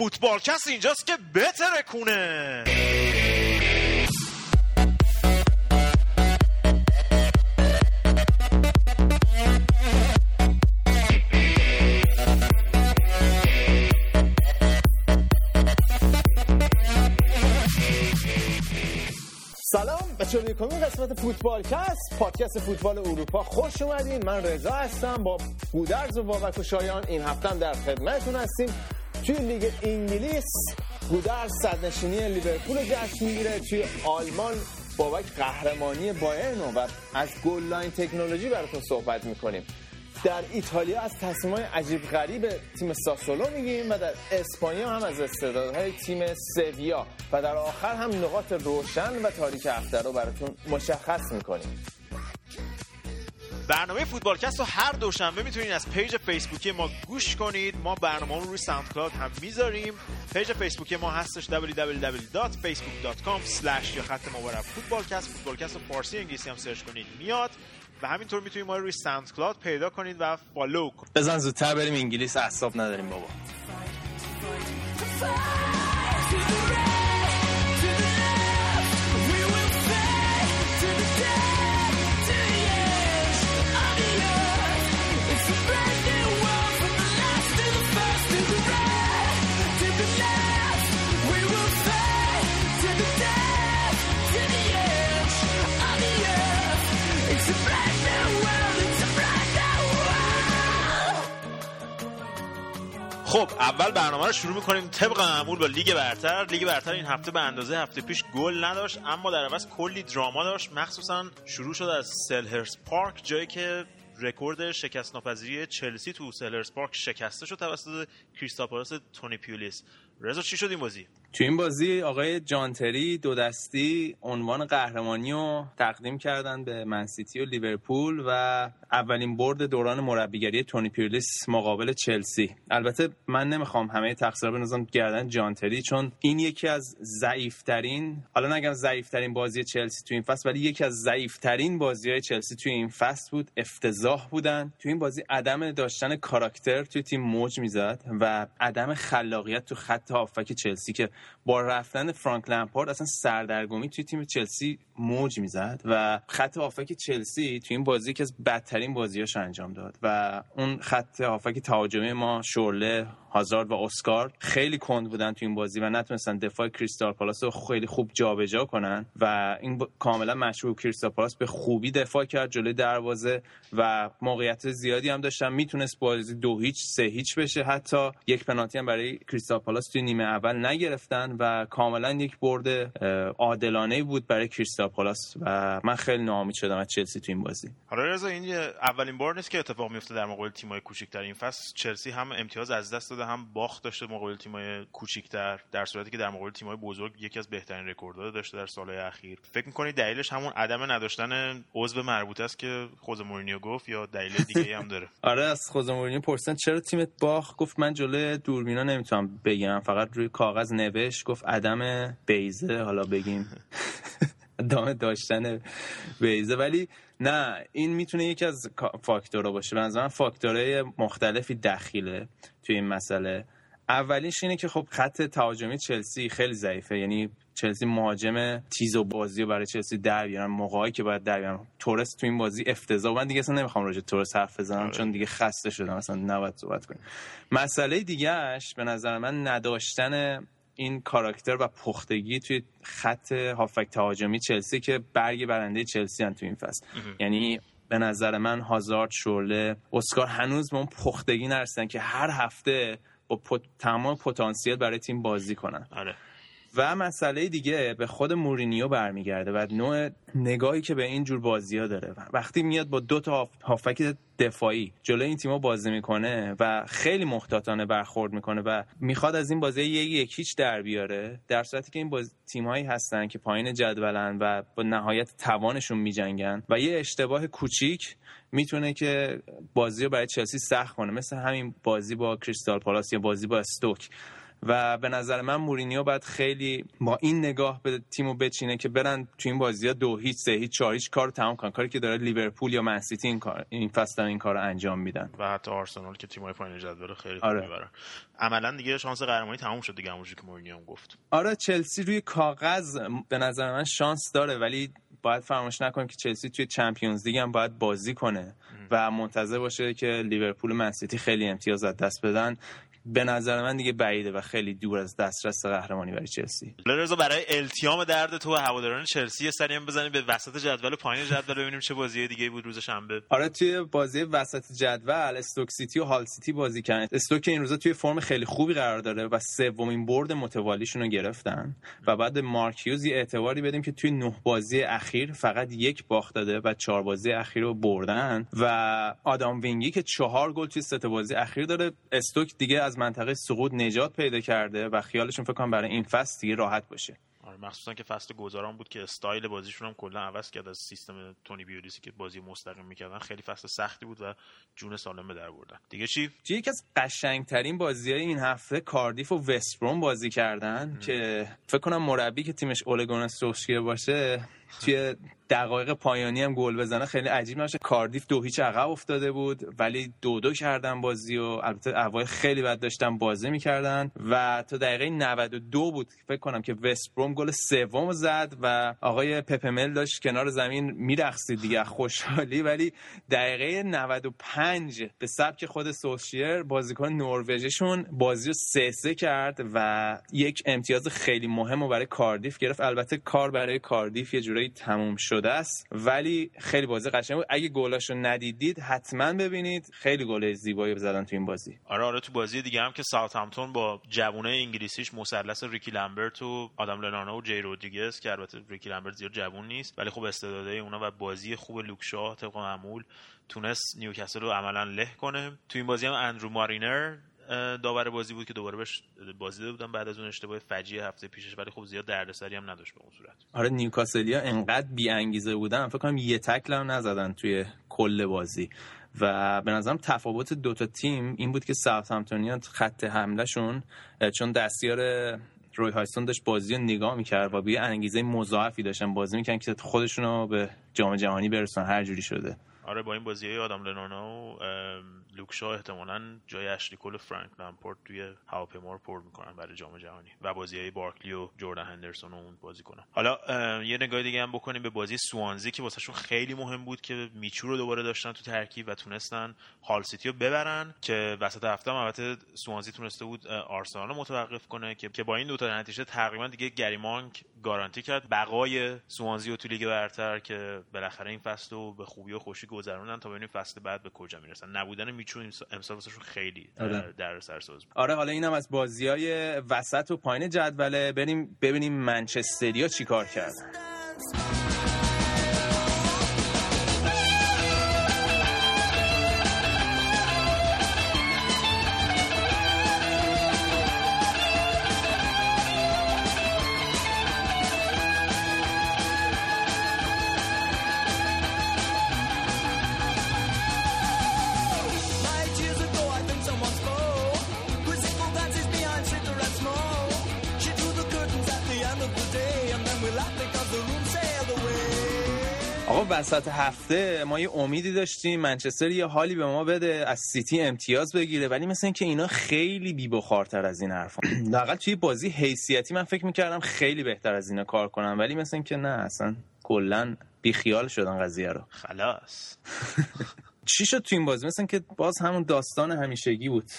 فوتبال کس اینجاست که بتره کنه سلام به یکمین قسمت فوتبال کست پادکست فوتبال اروپا. خوش اومدین. من رضا هستم. با گودرز و بابک و شایان این هفتم در خدمتتون هستیم. توی لیگ انگلیس گودرز صدرنشینی لیورپول رو جشن می‌گیره. توی آلمان بابک قهرمانی بایرن و از goal-line technology براتون صحبت می‌کنیم. در ایتالیا از تصمیم عجیب غریب تیم ساسولو میگیم و در اسپانیا هم از استعدادهای تیم سویا و در آخر هم نقاط روشن و تاریک هفته رو براتون مشخص می‌کنیم. برنامه فوتبالکست رو هر دوشنبه می‌تونید از page فیسبوکی ما گوش کنید. ما برنامه رو روی SoundCloud هم می‌ذاریم. page فیسبوکی ما هستش www.facebook.com یا خط ما فوتبالکست. فوتبالکست فارسی انگلیسی هم search کنید میاد. و همینطور می‌تونید ما رو روی SoundCloud پیدا کنید و follow کنید. بزن زودتر بریم انگلیس اعصاب نداریم بابا. خب اول برنامه رو شروع می‌کنیم. طبق معمول با لیگ برتر. لیگ برتر این هفته به اندازه هفته پیش گل نداشت اما در عوض کلی drama داشت. مخصوصا شروع شد از سلهرست پارک جایی که رکورد شکست ناپذیری چلسی تو سلهرست پارک شکسته شد توسط کریستال پالاس تونی پیولیس. رضا چی شد این بازی؟ تو این بازی آقای جان تری دو دستی عنوان قهرمانی رو تقدیم کردن به من سیتی و لیورپول و اولین برد دوران مربیگری تونی پیرلیس مقابل چلسی. البته من نمی‌خوام همه تقصیر بنظرم گردن جانتری چون این یکی از ضعیفترین حالا نگم ضعیفترین بازی چلسی تو این فصل ولی یکی از ضعیفترین بازی های چلسی تو این فصل بود. افتضاح بودن. تو این بازی عدم داشتن کاراکتر توی تیم موج می‌زد و عدم خلاقیت تو خط هافک چلسی که با رفتن فرانک لمپارد اصلا سردرگمی توی تیم چلسی موج می‌زد و خط هافک چلسی توی این بازی که از بدترین بازیاش انجام داد و اون خط هافک تهاجمی ما شورله هازارد و اسکار خیلی کند بودن تو این بازی و نتونستن دفاع کریستال پالاس رو خیلی خوب جابجا کنن و این ب... کاملا مشروع کریستال پالاس به خوبی دفاع کرد جلوی دروازه و موقعیت زیادی هم داشتن. می‌تونست بازی دو هیچ سه هیچ بشه. حتی یک پنالتی هم برای کریستال پالاس توی نیمه اول نگرفتن و کاملا یک برد عادلانه بود برای کریستال پالاس و من خیلی ناامید شدم از چلسی تو این بازی. حالا رضا این اولین بار نیست که اتفاق میفته در مقابل تیم‌های کوچیک‌تر این فصل چلسی هم امتیاز از دست هم باخت داشته مقابل تیم‌های کوچیک‌تر در صورتی که در مقابل تیم‌های بزرگ یکی از بهترین رکوردها داشته در سالهای اخیر. فکر می‌کنید دلیلش همون عدم نداشتن عضو مربوطه است که خوزه مورینیو گفت یا دلیل دیگه هم داره؟ آره از خوزه مورینیو پرسن چرا تیمت باخت؟ گفت من جلوی دوربینا نمی‌تونم بگم فقط روی کاغذ نوشت گفت عدم بیزه حالا بگیم. دام داشتن بیزه. ولی نه این می‌تونه یکی از فاکتورها باشه. به نظرم فاکتورهای مختلفی دخیله توی این مسئله. اولیش اینه که خب خط تهاجمی چلسی خیلی ضعیفه. یعنی چلسی مهاجم تیز و بازی رو برای چلسی در بیارن. موقعی که باید در بیارن. تورس تو این بازی افتضاح. من دیگه اصلا نمی‌خوام راجع تورس حرف بزنم آره. چون دیگه خسته شدم. اصلا نباید صحبت کنیم. مسئله دیگهش به نظر من نداشتن این کاراکتر و پختگی توی خط هافک تهاجمی چلسی که برگ برنده چلسی هم توی این فصل. یعنی به نظر من هازارد شورله اسکار هنوز به اون پختگی نرسیدن که هر هفته با پت... تمام پتانسیل برای تیم بازی کنن. آره. و مسئله دیگه به خود مورینیو برمیگرده و نوع نگاهی که به این جور بازی ها داره. وقتی میاد با دو تا هافک دفاعی جلوی این تیم‌ها بازی می‌کنه و خیلی محتاطانه برخورد می‌کنه و می‌خواد از این بازی یک هیچ در بیاره در صورتی که این باز... تیم‌هایی هستن که پایین جدولن و با نهایت توانشون میجنگن و یه اشتباه کوچیک می‌تونه که بازی رو برای چلسی سخت کنه. مثل همین بازی با کریستال پالاس یا بازی با استوک. و به نظر من مورینیو باید خیلی با این نگاه به تیمو بچینه که برن تو این بازی ها دو هیچ سه هیچ چهار هیچ کارو تمام کنن. کاری که داره لیورپول یا من سیتی این کار این فصل این کارو انجام میدن. و حتی آرسنال که تیمای پایین جدول خیلی خوب آره. عملا دیگه شانس قهرمانی تموم شد دیگه همونجوری که مورینیو گفت. آره چلسی روی کاغذ به نظر من شانس داره ولی باید فراموش نکنیم که چلسی توی Champions League هم باید بازی کنه و منتظر باشه که لیورپول و من سیتی خیلی امتیاز دست بدن. به نظر من دیگه بعیده و خیلی دور از دسترس قهرمانی برای چلسی. رضا برای التیام درد تو هواداران چلسی یه سری هم بزنیم به وسط جدول پایین جدول ببینیم چه بازی دیگه بود روز شنبه. آره توی بازی وسط جدول استوک سیتی و هال سیتی بازی کردن. استوک این روزا توی فرم خیلی خوبی قرار داره و سومین برد متوالیشون رو گرفتن و بعد مارک هیوز یه اعتباری بدیم که توی نه بازی اخیر فقط یک باخت داده و چهار بازی اخیر رو بردن. و اودموینگی که چهار گل توی سه بازی اخیر داره استوک دیگه از منطقه سقوط نجات پیدا کرده و خیالشون فکر کنم برای این فصل دیگه راحت باشه. آره مخصوصا که فصل گذارشون بود که استایل بازیشون هم کلا عوض کرد از سیستم تونی پیولیسی که بازی مستقیم می‌کردن. خیلی فصل سختی بود و جون سالم به در بردن. دیگه چی؟ یکی از قشنگترین بازی های این هفته کاردیف و وست بروم بازی کردن که فکر کنم مربی که تیمش اوله گونار سولشر باشه توی دقایق پایانی هم گل بزنه خیلی عجیب نشه کاردیف دو هیچ عقب افتاده بود ولی دو دو کردن بازی و البته اوایل خیلی بد داشتن بازی می‌کردن. و تا دقیقه 92 بود فکر کنم که وست بروم گل سوم زد و آقای پپمل داشت کنار زمین میرقصید دیگه خوشحالی. ولی دقیقه 95 به سبک خود سوشیر بازیکن نروژیشون بازی رو سه سه کرد و یک امتیاز خیلی مهم رو برای کاردیف گرفت. البته کار برای کاردیف یه جورایی تموم شد شده است. ولی خیلی بازی قشنگ بود. اگه گلاشو ندیدید حتما ببینید. خیلی گل زیبایی زدن تو این بازی. آره آره تو بازی دیگه هم که ساوثهامپتون با جوونه انگلیسیش مثلث ریکی لمبرت و آدام لالانا و جی رودریگز که البته ریکی لمبرت زیاد جوون نیست ولی خب استعداده اونا و بازی خوب لوک شاو طبق معمول تونست نیوکاسل رو عملا له کنه. تو این بازی هم اندرو مارینر داور بازی بود که دوباره بهش بازی داده بودن بعد از اون اشتباه فجیع هفته پیشش ولی خب زیاد دردسری هم نداشت به اون صورت. آره نیوکاسلیا انقدر بی انگیزه بودن. فکر کنم یه تکل هم نزدن توی کل بازی. و به نظرم تفاوت دوتا تیم این بود که ساوثهامپتونیا خط حملهشون چون دستیار روی هایستون داشت بازی رو نگاه می‌کرد و بیا انگیزه مضاعفی داشتن بازی می‌کنن که خودشون رو به جام جهانی برسن. هر جوری شده. آره با این بازی آدم لنانا و لوکشا احتمالا جای اشلی کل فرانک لامپورت توی هواپیما رو پر می‌کنن برای جام جهانی و بازی های بارکلی و جردن هندرسون اون بازی کنن. حالا یه نگاه دیگه هم بکنیم به بازی سوانزی که واسهشون خیلی مهم بود که میچو رو دوباره داشتن تو ترکیب و تونستن هال سیتی رو ببرن که وسط هفته هم البته سوانزی تونسته بود آرسنال رو متوقف کنه که با این دو تا نتیجه تقریبا دیگه گریمانک گارانتی کرد. بقای سوانزی رو تو لیگ برتر که بالاخره این فصل رو به خوبی و خوشی گذروندن تا ببینیم فصل بعد به کجا می‌رسن. نبودن میچو امسال واسهشون خیلی آره. در سرساز بود. آره حالا اینم از بازی های وسط و پایین جدوله. بریم ببینیم منچستریا چیکار کرد. هفته ما یه امیدی داشتیم منچستر یه حالی به ما بده از سیتی امتیاز بگیره ولی مثل اینکه اینا خیلی بی بخارتر از این حرفا. لاقل توی بازی حیثیتی من فکر می‌کردم خیلی بهتر از اینا کار کنم ولی مثل اینکه نه اصلا کلا بی خیال شدن قضیه رو. خلاص. چی شد تو این بازی؟ مثل که باز همون داستان همیشگی بود.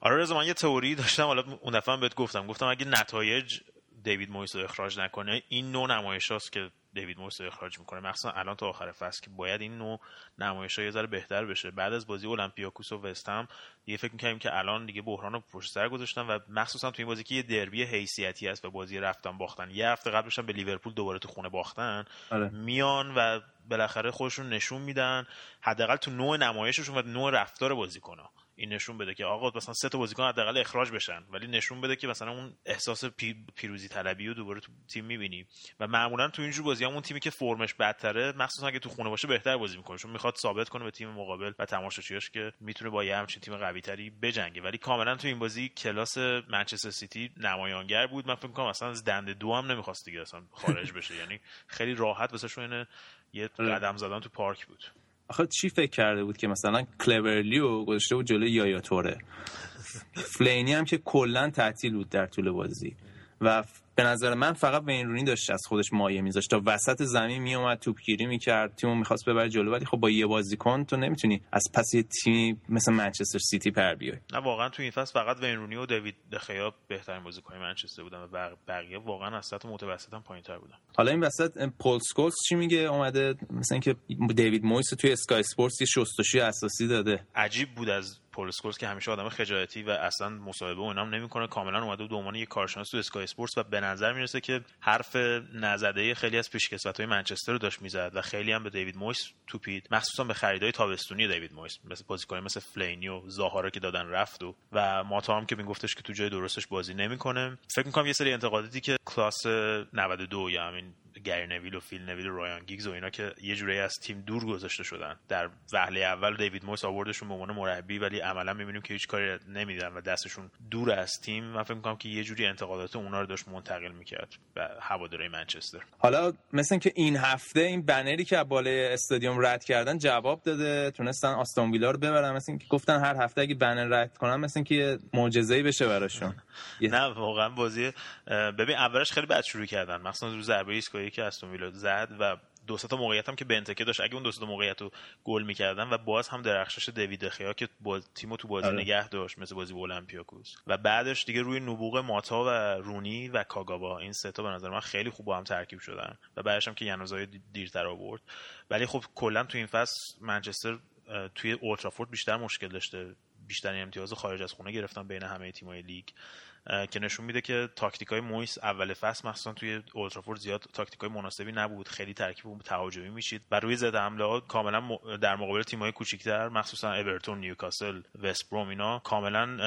آره رضا من یه تئوری داشتم حالا اون دفعه بهت گفتم. گفتم اگه نتایج دیوید مویس رو اخراج نکنه این نوع نمایش که دیوید مویس رو اخراج می‌کنه. مخصوصا الان تا آخر فصل که باید این نوع نمایش یه ذره بهتر بشه. بعد از بازی اولمپیاکوس و وستهم دیگه فکر می‌کنیم که الان دیگه بحران رو پشت سر گذاشتن و مخصوصا تو این بازی که یه دربی حیثیتی است و بازی رفتن باختن. یه هفته قبلش به لیورپول دوباره تو خونه باختن. آره. میان و بالاخره خودشون نشون میدن. حداقل تو نوع نمایششون و نوع رفتار بازیکن‌ها. این نشون بده که آقا مثلا سه تا بازیکن حداقل اخراج بشن ولی نشون بده که مثلا اون احساس پیروزی طلبی رو دوباره تو تیم می‌بینی. و معمولا تو اینجور بازی اون تیمی که فرمش بدتره مخصوصا اگه تو خونه باشه بهتر بازی می‌کنه چون می‌خواد ثابت کنه به تیم مقابل و تماشاچیاش که می‌تونه با یه همچین تیم قوی تری بجنگه. ولی کاملا تو این بازی کلاس منچستر سیتی نمایانگر بود. من فکر کنم اصلا از دنده دو هم نمی‌خواست دیگه اصلا خارج بشه. یعنی خیلی راحت واسه یه آره. قدم زدن تو پارک بود. آخه چی فکر کرده بود که مثلا کلورلی و گذاشته بود جلوی یایا توره فلینی هم که کلا تعطیل بود در طول بازی. و به نظر من فقط وین رونی داشت از خودش مایه میذاشت. تا وسط زمین میومد توپگیری می‌کرد تیمو می‌خواست ببره جلو ولی خب با یه بازیکن تو نمی‌تونی از پس یه تیمی مثل منچستر سیتی بر بیای. نه واقعا تو این فصل فقط وین رونی و دیوید دخیا بهترین بازیکن منچستر بودن و بقیه واقعا از سطح متوسط هم پایینتر بودن. حالا این وسط پل اسکولز چی میگه؟ اومده مثلا اینکه دیوید مویس توی اسکای اسپورتس یه شستشوی اساسی داده. عجیب بود از پل که همیشه آدم خجالتی و اصلا مصاحبه و اینام نمی‌کنه کاملا اومده به عنوان یک کارشناس تو اسکای اسپورتس و به نظر می‌رسه که حرف دل خیلی از پیشکسوت های منچستر رو داشت می‌زد و خیلی هم به دیوید مویس توپید مخصوصا به خریدای تابستونی دیوید مویس مثل بازیکن مثل فلینی و زاها را که دادن رفت و و ماتا هم که میگفتش که تو جای درستش بازی نمی‌کنه. فکر می‌کنم یه سری انتقاداتی که کلاس 92 یا همین گری نویل و فیل نویل و رایان گیگز و اینا که یه جوری از تیم دور گذاشته شدن. در وهله اول دیوید مویس آوردشون به عنوان مربی ولی عملا می‌بینیم که هیچ کاری نمیدن و دستشون دور از تیم. من فکر می‌کنم که یه جوری انتقادات اونا رو داشت منتقل می‌کرد به هواداری منچستر. حالا مثل که این هفته این بنری که بالای استادیوم رد کردن جواب داده تونستن آستون ویلا رو ببرن. مثل اینکه گفتن هر هفته اگه بنر رد کنن مثل اینکه معجزه‌ای بشه براشون. نه واقعا بازی ببین اولش خیلی بد شروع کردن. مخصوصا رو ضربه ایستگاهی که استون ویلا زد و دو تا موقعیت هم که بنتکه داشت. اگه اون دو تا موقعیت رو گل می‌کردن و باز هم درخشش دوید خیا که با تیمو تو بازی آره. نگه داشت مثل بازی اولمپیاکوس. و بعدش دیگه روی نبوغ ماتا و رونی و کاگاوا این سه تا به نظر من خیلی خوب با هم ترکیب شدن. و بعدش هم که یانوزای دیرتر آورد. ولی خب کلا تو این فصل منچستر توی اولدترافورد بیشتر مشکل داشته. بیشترین امتیاز خارج از خونه گرفتن بین همه تیم‌های لیگ. که نشون میده که تاکتیک های مویس اول فصل مخصوصا توی اولدترافورد زیاد تاکتیک های مناسبی نبود. خیلی ترکیب تهاجمی می‌چید و روی ضد حمله ها کاملا در مقابل تیم های کوچیک‌تر مخصوصا اورتون نیوکاسل وست بروم اینا کاملا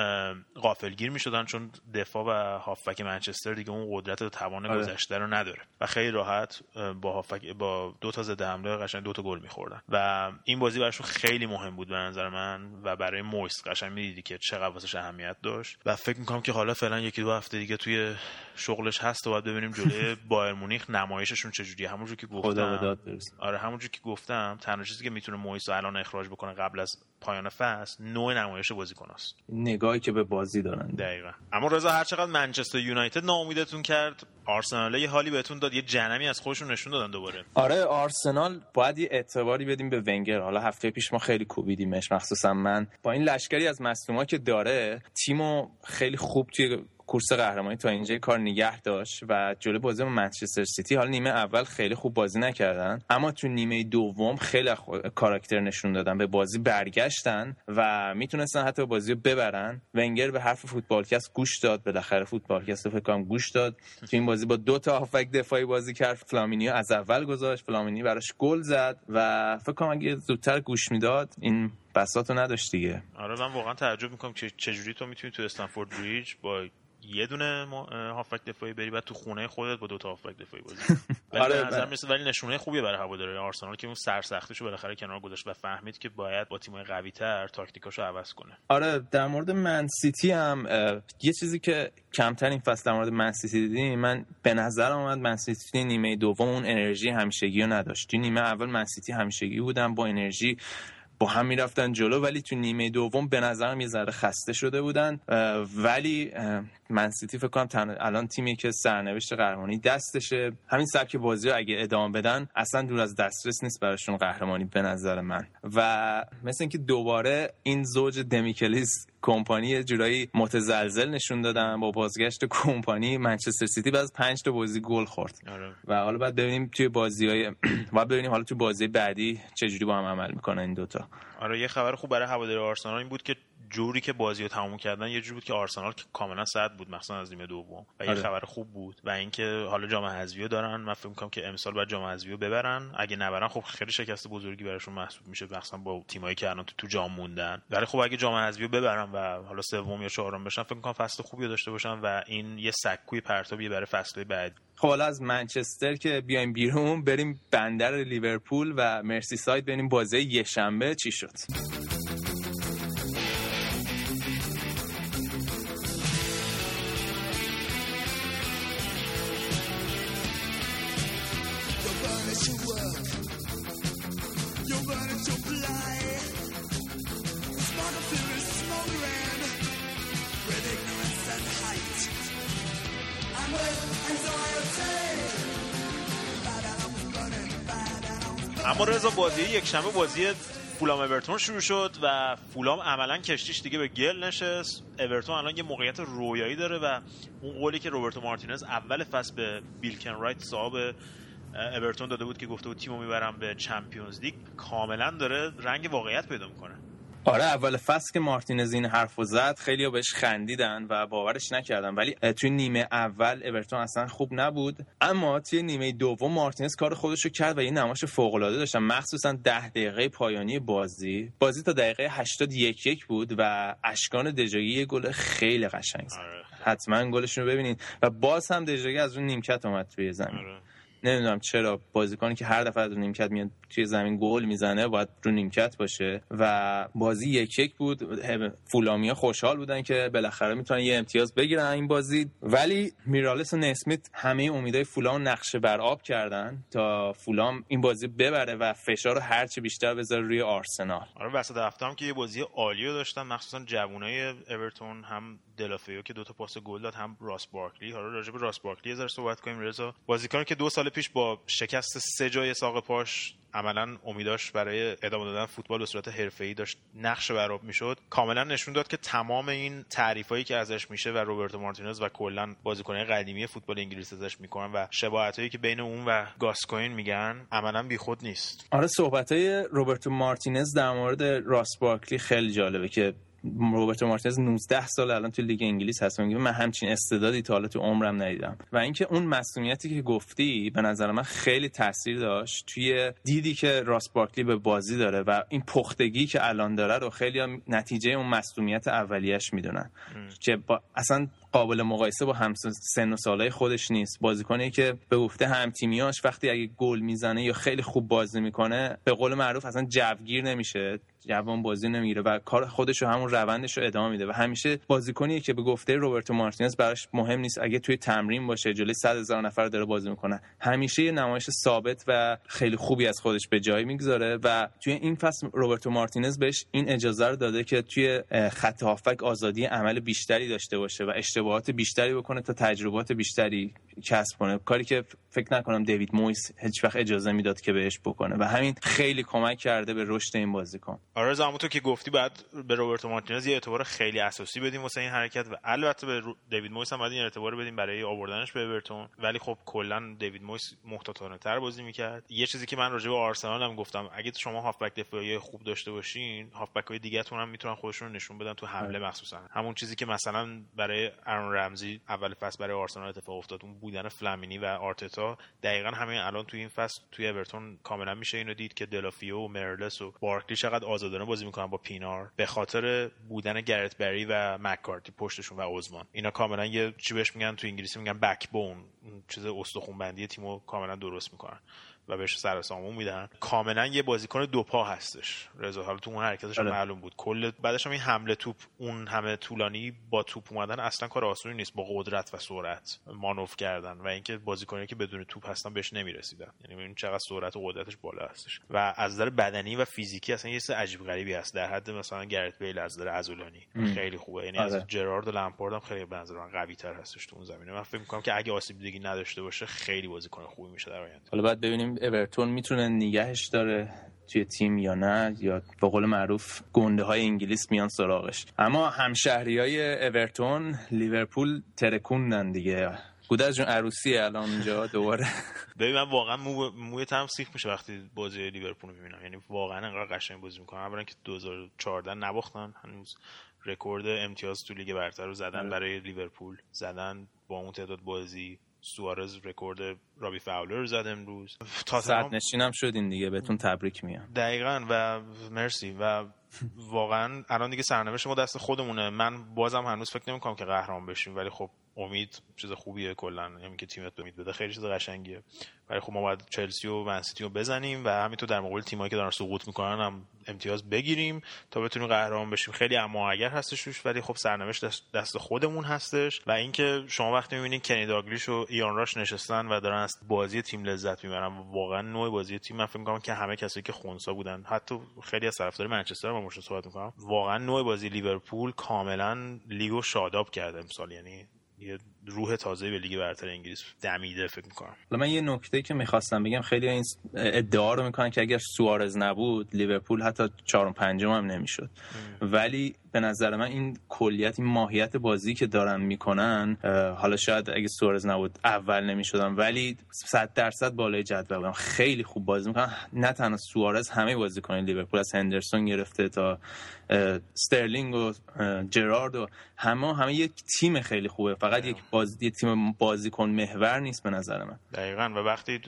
غافلگیر می‌شدن چون دفاع و هافبک منچستر دیگه اون قدرت و توان آره. گذشته رو نداره. و خیلی راحت با هافبک با دو تا ضد حمله قشنگ دو تا گل میخوردن. و این بازی براشون خیلی مهم بود به نظر من و برای مویس قشنگ می‌دیدی که چقدر واسش اهمیت داشت. و فکر می‌کنم که حالا فعلا یکی دو هفته دیگه توی شغلش هست و باید ببینیم جلوی بایر مونیخ نمایششون چجوریه. همونجور که گفتم. آره همونجور که گفتم تنها چیزی که می‌تونه مویس الان اخراج بکنه قبل از پایان فصل نوع نمایش بازیکن است نگاهی که به بازی دارن. دقیقا. اما رضا هر چقدر منچستر یونایتد ناامیدتون کرد آرسنال یه حالی بهتون داد یه جنمی از خودشون نشون دادن دوباره. آره آرسنال باید یه اعتباری بدیم به ونگر. حالا هفته پیش ما خیلی کوبیدیمش مخصوصا من. با این لشکری از مصدوما که داره تیمو خیلی خوب توی کورس قهرمانی تا اینجا کار نگه داشت و جلو بازی با منچستر سیتی حالا نیمه اول خیلی خوب بازی نکردن اما تو نیمه دوم خیلی کاراکتر نشون دادن به بازی برگشتن و می‌تونستن حتی بازی رو ببرن. ونگر به حرف فوتبالکست گوش داد بالاخره فوتبالکست فکر کنم گوش داد. تو این بازی با دو تا هافک دفاعی بازی کرد فلامینیو از اول گذاشت فلامینی براش گل زد و فکر کنم اگه زودتر گوش می‌داد این بساطو نداشت دیگه. آره من واقعا تعجب می‌کنم که چجوری تو می‌تونی تو استنفورد بریج با یه دونه هافبک دفاعی بری بعد تو خونه خودت با دو تا هافبک دفاعی بازی. آره به نظر می‌رسه ولی نشونه خوبیه برای هواداری آرسنال که اون سرسختیشو بالاخره کنار گذاشت و فهمید که باید با تیم‌های قوی‌تر تاکتیکاشو عوض کنه. آره در مورد من سیتی هم یه چیزی که کمتر این فصل در مورد من سیتی دیدیم من به نظر اومد من سیتی نیمه دوم اون انرژی همیشگی رو نداشت نیمه اول من سیتی همیشگی بودن با انرژی با هم می‌رفتن جلو ولی تو نیمه دوم به نظرم یه ذره خسته شده بودن. ولی منسیتی فکر کنم الان تیمی که سرنوشت قهرمانی دستشه. همین سبک بازی رو اگه ادامه بدن اصلا دور از دسترس نیست براشون قهرمانی به نظر من. و مثل اینکه دوباره این زوج دمیکلیس کمپانی جورایی متزلزل نشون دادن با بازگشت کمپانی منچستر سیتی بعد از 5 تا بازی گل خورد آره. و حالا بعد ببینیم توی بازی های بعد ببینیم حالا توی بازی بعدی چه جوری با هم عمل می‌کنن این دوتا آره یه خبر خوب برای هواداری آرسنال این بود که جوری که بازی رو تموم کردن یه جوری بود که آرسنال کاملا صد بود مثلا از نیمه دوم. و یه آره. خبر خوب بود. و اینکه حالا جام حذفی دارن. من فکر می‌کنم که امسال بعد جام حذفی ببرن. اگه نبرن خب خیلی شکست بزرگی براشون محسوب میشه. مثلا با تیمایی که الان تو جام موندن. ولی خب اگه جام حذفی ببرن و حالا سوم یا چهارم بشن فکر می‌کنم فصل خوبی داشته باشن. و این یه سکوی پرتابی برای فصل بعد خب حالا از منچستر که بیایم بیرون بریم بندر لیورپول و مرسی ساید ببینیم بازی یه شنبه چی شد. رضا بازی یک شنبه بازی فولام اورتون شروع شد و فولام عملا کشتیش دیگه به گل نشست. اورتون الان یه موقعیت رویایی داره و اون قولی که روبرتو مارتینز اول فصل به بیل کنرایت صاحب اورتون داده بود که گفته بود تیمو می‌برم به Champions League. کاملا داره رنگ واقعیت پیدا می‌کنه. آره اول فصل که مارتینز این حرفو زد خیلی بهش خندیدن و باورش نکردن ولی توی نیمه اول اورتون اصلا خوب نبود. اما توی نیمه دوم مارتینز کار خودش رو کرد و یه نمایش فوق العاده داشتن. مخصوصا ده دقیقه پایانی بازی. بازی تا دقیقه 81 یک بود و اشکان دژاگی یه گل خیلی قشنگ زد. آره. حتما گلشون رو ببینید و باز هم دژاگی از اون نیمکت اومد توی زمین. آره. نمی‌دونم چرا بازیکنی که هر دفعه از نیمکت میاد توی زمین گل می‌زنه باید رو نیمکت باشه و بازی یک یک بود. فولامیا خوشحال بودن که بالاخره می‌تونن یه امتیاز بگیرن این بازی. ولی میرالس و نسمیت همه امیدای فولام نقشه بر آب کردن تا فولام این بازی ببره و فشار رو هرچی بیشتر بذاره روی آرسنال. آره وسط هفته هم که یه بازی عالی داشتن مخصوصا جوونای اورتون هم دلافیو که دو تا پاس گل داد هم راس بارکلی. حالا راجع به راس بارکلی یه صحبت کنیم. رضا بازیکنی که دو سال پیش با شکست سه جای ساق پاش عملا امیداش برای ادامه دادن فوتبال به صورت حرفه‌ای داشت نقش براب می‌شد. کاملا نشون داد که تمام این تعریفایی که ازش میشه و روبرتو مارتینز و کلا بازیکنان قدیمی فوتبال انگلیس ازش می‌کنن و شباهتایی که بین اون و گاسکوین میگن عملا بیخود نیست. آره صحبتای روبرتو مارتینز در مورد راس بارکلی خیلی جالبه که روبرتو مارتینز 19 سال الان تو لیگ انگلیس هست. میگه من همچین استعدادی تا حالا تو عمرم ندیدم. و اینکه اون مسئولیتی که گفتی به نظر من خیلی تاثیر داشت توی دیدی که راس بارکلی به بازی داره و این پختگی که الان داره رو خیلی نتیجه اون مسئولیت اولیش می‌دونن. که با اصلا قابل مقایسه با هم سن و سالای خودش نیست. بازیکنی که به گفته هم تیمیاش وقتی اگه گل می‌زنه یا خیلی خوب بازی می‌کنه به قول معروف اصلا جوگیر نمیشه. جوان بازی نمی‌گیره و کار خودش رو همون روندش رو ادامه میده و همیشه بازیکنی که به گفته روبرتو مارتینز براش مهم نیست. اگه توی تمرین باشه جلوی 100 هزار نفر داره بازی می‌کنه. همیشه یه نمایش ثابت و خیلی خوبی از خودش به جای می‌گذاره و توی این فصل روبرتو مارتینز بهش این اجازه رو داده که توی خط هافک آزادی عمل بیشتری داشته باشه و اشتباهات بیشتری بکنه تا تجربات بیشتری کسب کنه. کاری که فکر نکنم دیوید مویس هیچ وقت اجازه می‌داد که بهش بکنه و همین خیلی کمک کرده به رشد این بازیکن. آره تو که گفتی بعد به روبرتو مارتینز یه اعتبار خیلی اساسی بدیم واسه این حرکت و البته به دیوید مویس هم باید این اعتبار بدیم برای آوردنش به اورتون. ولی خب کلا دیوید مویس محتاطانه تر بازی می‌کرد. یه چیزی که من راجع به آرسنال هم گفتم اگه شما هافبک دفاعی خوب داشته باشین هافبک های دیگه هم می‌تونن خودشون رو نشون بدن تو حمله آره. مخصوصا. همون چیزی که مثلا برای ارون رمزی اول فصل برای آرسنال اتفاق افتاد اون بودن فلامینی و آرتتا. دقیقا همین الان توی این فصل توی اورتون کاملا میشه اینو دید که دلافیو و مرلس و بارکلی چقدر آزادانه بازی می‌کنن با پینار به خاطر بودن گرت بری و مکارتی پشتشون و اوزمان اینا کاملا یه چی بهش میگن تو انگلیسی میگن بکبون چیز استخون بندی تیمو کاملا درست می‌کنن. و بهش سر سامون میدن. کاملا یه بازیکن دو پا هستش. رضا حالا تو اون حرکتش آره. معلوم بود. کل بعدش هم این حمله توپ اون همه طولانی با توپ اومدن اصلا کار آسونی نیست با قدرت و سرعت مانوف کردن و اینکه بازیکنی که بدون توپ هستن بهش نمی‌رسیدن. یعنی این چقدر سرعت و قدرتش بالا هستش. و از نظر بدنی و فیزیکی اصلا یه عجیب غریبی هست. در حد مثلا گرت بیل از نظر عضلانی خیلی خوبه. یعنی آره. از جرارد و لامپارد هم خیلی به نظر من قوی تر هستش تو اون زمینه. من فکر می‌کنم که اگه آسیب دیگه نداشته باشه خیلی بازیکن خوبی میشه در آینده. حالا بعد ببینیم اورتون می‌تونه نگهش داره توی تیم یا نه یا به قول معروف گنده های انگلیس میان سراغش. اما همشهری های اورتون لیورپول ترکوندن دیگه. گودرز جون عروسی الان اونجا دوباره. ببین من واقعا مو موی تام سیخ میشه وقتی بازی لیورپول رو می‌بینم. یعنی واقعا انقدر قشنگ بازی می‌کنن. اولا که 2014 نباختن. هنوز رکورد امتیاز تو لیگ برتر رو زدن آره. برای لیورپول. زدن با اون تعداد بازی. سوارز رکورد رابی فاولر رو زد امروز. صدرنشینم شدین دیگه بهتون تبریک میگم. دقیقا و مرسی. و واقعا الان دیگه سرنوشت ما دست خودمونه. من بازم هنوز فکر نمی‌کنم که قهرمان بشیم ولی خب امید چیز خوبیه کلا. یعنی که تیمت امید بده. خیلی چیز قشنگیه. ولی خب ما باید چلسی و منسیتی رو بزنیم و همینطور در مقابل تیمایی که دارن سقوط می‌کنن هم امتیاز بگیریم تا بتونیم قهرمان بشیم. خیلی اما اگر هستش روش ولی خب سرنوشت دست خودمون هستش. و اینکه شما وقتی می‌بینید کنی داگلیش و ایان راش نشستن و دارن از بازی تیم لذت می‌برن واقعا نوع بازی تیم. من فکر می‌کنم که همه کسایی که خونسا بودن حتی خیلی از طرفدار منچستر با مشت صحبت می‌کنم واقعا نوع بازی لیورپول کاملا لیگو شاداب کرده امسال. یعنی یه روح تازه به لیگ برتر انگلیس دمیده فکر می‌کنم. من یه نکته که می‌خواستم بگم خیلی این ادعا رو می‌کنن که اگر سوارز نبود لیورپول حتی چهارم پنجم هم نمی‌شد. ولی به نظر من این کلیت این ماهیت بازی که دارن می‌کنن حالا شاید اگه سوارز نبود اول نمی‌شدن ولی 100 درصد بالای جدول بودن خیلی خوب بازی می‌کنن. نه تنها سوارز همه بازی کنن. لیورپول از هندرسون گرفته تا استرلینگ و جرارد و همه همه یک تیم خیلی خوبه. فقط یک بازی تیم بازیکن محور نیست به نظر من. دقیقا. و وقتی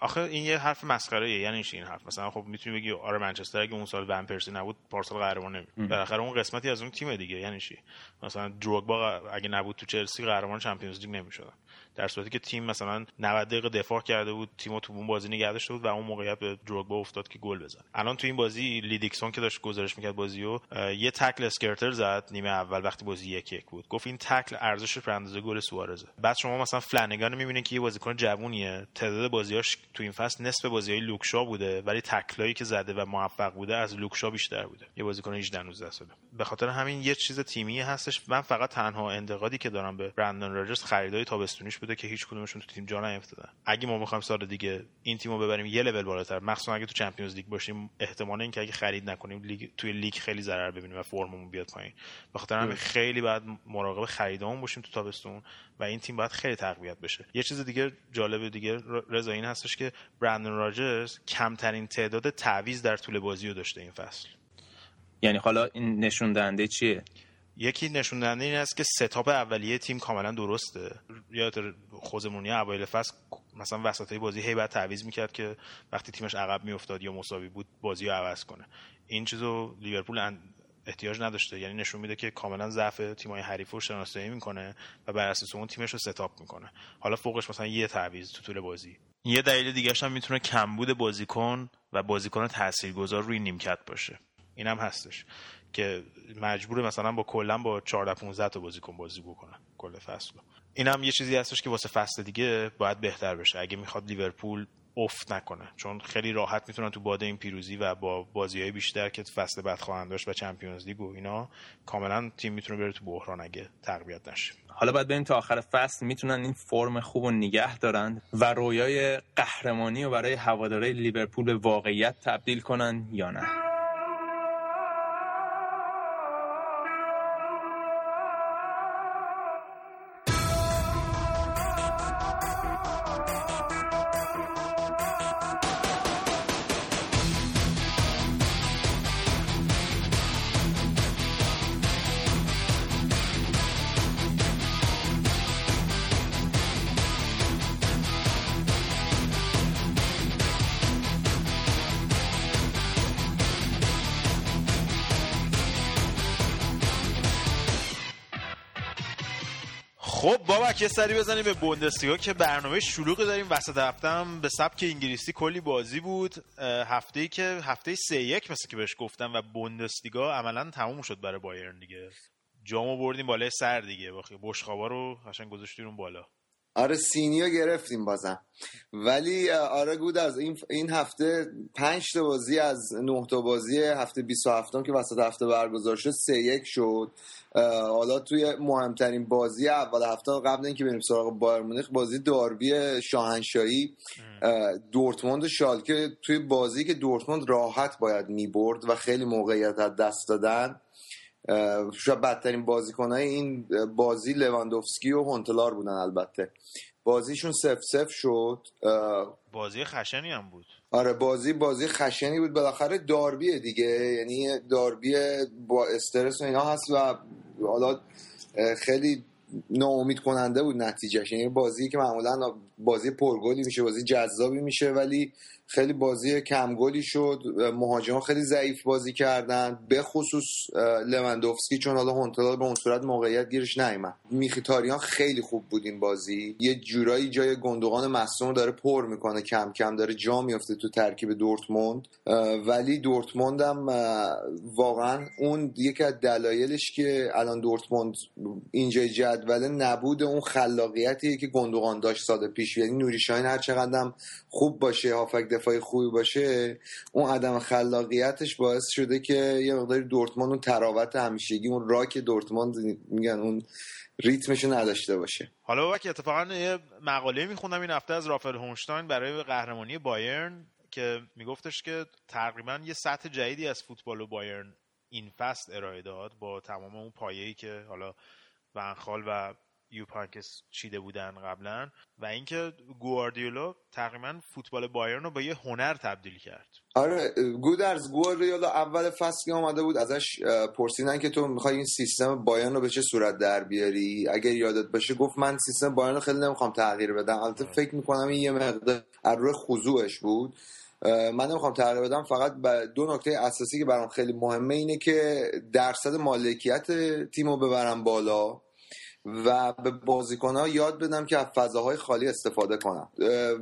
آخه این یه حرف مسخره یعنی این حرف؟ مثلا خب می‌تونی بگی آره منچستر اگه اون سال ون پرسی نبود پارسال قهرمان نمی بالاخره اون قسمتی از اون تیم دیگه. یعنی چی؟ مثلا دروگبا اگه نبود تو چلسی قهرمان Champions League نمی‌شد در صورتی که تیم مثلا 90 دقیقه دفاع کرده بود تیم تو اون بازی نگه داشته بود و اون موقعیت به دروگبا افتاد که گل بزنه الان تو این بازی لی دیکسون که داشت گزارش می‌کرد بازیو یه تکل اسکرتل زد نیمه اول وقتی بازی یک یک بود. گفت این تکل ارزش به اندازه گل سوارزه. بعد شما مثلا فلنگان می‌بینید که یه بازیکن جوونیه. تعداد بازیاش تو این فصل نصف بازیای لوک شا بوده ولی تکلایی که زده و موفق بوده از لوک شا بیشتر بوده. یه بازیکن 18 19 ساله. به خاطر همین یه چیز تیمی هستش. من فقط تنها انتقادی که دارم به برندن راجرز خریدای تابستونیش بوده که هیچ کدومشون تو تیم جا نیافتادن اگه ما می‌خوایم سال دیگه این تیمو ببریم یه لول بالاتر مخصوصا اگه تو Champions League باشیم احتمال اینکه اگه خرید نکنیم لیگ توی لیگ خیلی ضرر ببینیم و فرممون بیاد پایین. به خاطر همین خیلی باید مراقب خریدامون باشیم تو تابستون و این تیم باید خیلی تقویت بشه. یه چیز دیگه جالب دیگه رضا این هستش که برندن راجرز کمترین تعداد تعویض در طول بازی رو داشته این فصل. یعنی حالا این نشون دهنده چیه؟ یکی نشون دهنده این است که ستاپ اولیه تیم کاملا درسته. یاد خوزمونی اوایل فصل مثلا وسطای بازی هی بعد تعویض می‌کرد که وقتی تیمش عقب میافتاد یا مساوی بود بازی رو عوض کنه. این چیزو لیورپول احتیاج نداشته. یعنی نشون میده که کاملا ضعف تیمای حریف رو شناسایی می‌کنه و بر اساس اون تیمش رو ستاپ می‌کنه. حالا فوقش مثلا یه تعویض تو طول بازی. یه دلیل دیگه هم می‌تونه کمبود بازیکن و بازیکن تاثیرگذار روی نیمکت باشه. اینم هستش. که مجبور مثلا با کلا با 14 15 تا بازیکن بازی بکنن کل فصل. این هم یه چیزی هستش که واسه فصل دیگه باید بهتر بشه. اگه می‌خواد لیورپول افت نکنه چون خیلی راحت می‌تونن تو باد این پیروزی و با بازی های بیشتر که فصل بعد خواهند داشت و چمپیونز لیگ و اینا کاملا تیم می‌تونه بره تو بحران اگه تقویت نشه. حالا باید بریم تا آخر فصل. می‌تونن این فرم خوب و نگه دارن و رویای قهرمانی و برای هواداره لیورپول به واقعیت تبدیل کنن یا نه؟ بابک یه سری بزنیم به بوندسلیگا که برنامه شلوغی داریم. وسط هفتم به سبک انگلیسی کلی بازی بود. هفته که هفته سه یک مثل که بهش گفتم و بوندسلیگا عملا تموم شد برای بایرن دیگه. جامو بردیم بالای سر دیگه. بشخابا رو قشنگ گذاشتیم بالا. آره سینیو گرفتیم بازم. ولی آره گود از این این هفته پنج تا بازی از نه تا بازی هفته 27 که وسط هفته برگزار شد سه یک شد. حالا توی مهمترین بازی اول هفته قبل اینکه بریم سراغ بایر مونیخ بازی داربی شاهنشاهی. دورتموند و شالکه توی بازی که دورتموند راحت باید می‌برد و خیلی موقعیت از دست دادن. شاید بدترین بازیکنهای این بازی لواندوفسکی و هونتلار بودن البته. بازیشون سف سف شد. بازی خشنی هم بود. آره بازی بازی خشنی بود. بالاخره داربیه دیگه یعنی داربی با استرس و اینا هست و حالا خیلی ناامید کننده بود نتیجهش. یعنی بازی که معمولا بازی پرگلی میشه بازی جذابی میشه ولی خیلی بازی کمگلی شد مهاجما خیلی ضعیف بازی کردن به خصوص لوندوفسکی چون حالا هونتلا به اون صورت موقعیت گیرش نیومد. میخیتاریان خیلی خوب بود این بازی. یه جورایی جای گندوقان مصوم داره پر می‌کنه کم کم داره جا میفته تو ترکیب دورتموند. ولی دورتموند هم واقعا اون یکی از دلایلش که الان دورتموند اینجای جدول نبود اون خلاقیتیه که گندوقان داشت سال پیش یعنی نوری شاین هر چقدر خوب باشه هافک دفاعی خوبی باشه اون عدم خلاقیتش باعث شده که یه مقداری دورتموند اون تراوت همیشگی اون راک دورتموند میگن اون ریتمشو نداشته باشه. حالا بابا که اتفاقا یه مقاله میخوندم این هفته از رافل هونشتاین برای قهرمانی بایرن که میگفتش که تقریبا یه سطح جدیدی از فوتبال و بایرن این فصل ارائه داد با تمام اون پایه‌ای که حالا ونخال و یوپانکس چیده بودن قبلا و اینکه گواردیولا تقریبا فوتبال بایرن رو به یه هنر تبدیل کرد. آره گودرز گواردیولا اول فصل که آمده بود ازش پرسیدن که تو می‌خوای این سیستم بایرن رو به چه صورت در بیاری؟ اگر یادت باشه گفت من سیستم بایرن رو خیلی نمی‌خوام تغییر بدم. البته فکر می‌کنم این یه مقدار از روی خضوعش بود. من نمی‌خوام تغییر بدم فقط دو نکته اساسی که برام خیلی مهمه اینه که درصد مالکیت تیم رو ببرم بالا. و به بازیکنها یاد بدم که از فضاهای خالی استفاده کنم.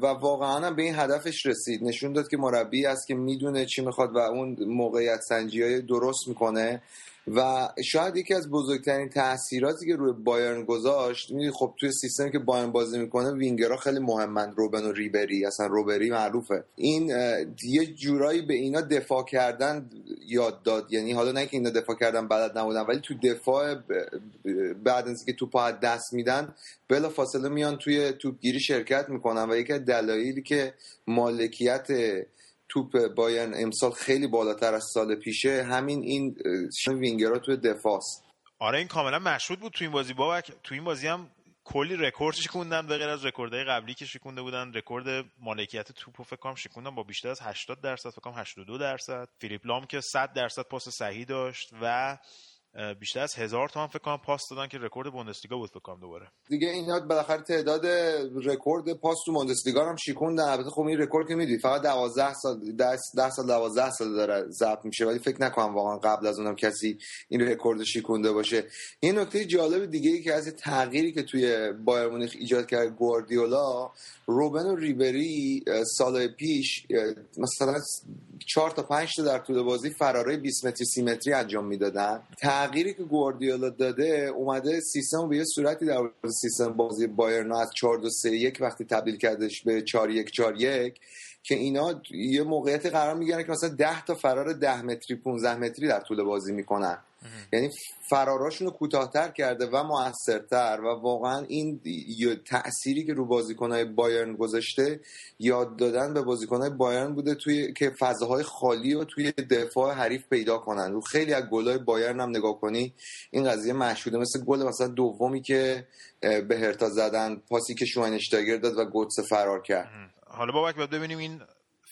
و واقعا به این هدفش رسید. نشون داد که مربی است که می‌دونه چی می‌خواد و اون موقعیت سنجی های درست می‌کنه. و شاید یکی از بزرگترین تاثیراتی که روی بایرن گذاشت می‌دونی خب توی سیستمی که بایرن بازی می‌کنه وینگرها خیلی مهمند روبن و ریبری. اصلا روبری معروفه. این یه جورایی به اینا دفاع کردن یاد داد. یعنی حالا نه که اینا دفاع کردن بلد نبودن ولی تو دفاع بعد از اینکه توپ دست میدن بلا فاصله میان توی توپگیری شرکت می‌کنن. و یکی از دلایلی که مالکیت توپ بایرن امسال خیلی بالاتر از سال پیشه. همین این وینگرها توی دفاع آره این کاملا مشهود بود تو این بازی. بابک تو این بازی هم کلی رکورد شکوندن به غیر از رکوردهای قبلی که شکونده بودن. رکورد مالکیت توپ فکر کنم شکوندن با بیشتر از 80 درصد فکر کنم 82 درصد. فیلیپ لام که 100 درصد پاس صحیح داشت و بیشتر از هزار تا فکر کنم پاس دادن که رکورد بوندسلیگا بود فکر دوباره. دیگه اینا بالاخره تعداد رکورد پاس تو بوندسلیگا هم شیکوندن. البته خب این رکورد که می‌دونی فقط 12 سال 10 سال 12 سال داره ضبط میشه ولی فکر نکنم واقعا قبل از اونم کسی این رکورد شیکونده باشه. این نکته جالب دیگه ای که از تغییری که توی بایرن مونیخ ایجاد کرد گواردیولا روبن و ریبری سال پیش مثلا 4 تا 5 تا در طول بازی فراره 20 متری 30 متری انجام می‌دادن. تغییری که گواردیولا داده اومده سیستم به یه صورتی در سیستم بازی بایرن از 4 2 3 1 وقتی تبدیل کردش به 4 1 4 1 که اینا یه موقعیت قرار می‌گیرن که مثلا 10 تا فرار 10 متری 15 متری در طول بازی می‌کنن. یعنی فراراشون رو کوتاهتر کرده و موثرتر و واقعا این تأثیری که رو بازیکنهای بایرن گذاشته یاد دادن به بازیکنهای بایرن بوده توی که فضاهای خالی و توی دفاع حریف پیدا کنن. رو خیلی از گلای بایرن هم نگاه کنی این قضیه مشهوده. مثل گل مثلا دومی که به هرتا زدن پاسی که شواینشتاگر داد و گوتس فرار کرد. حالا بابک ببینیم این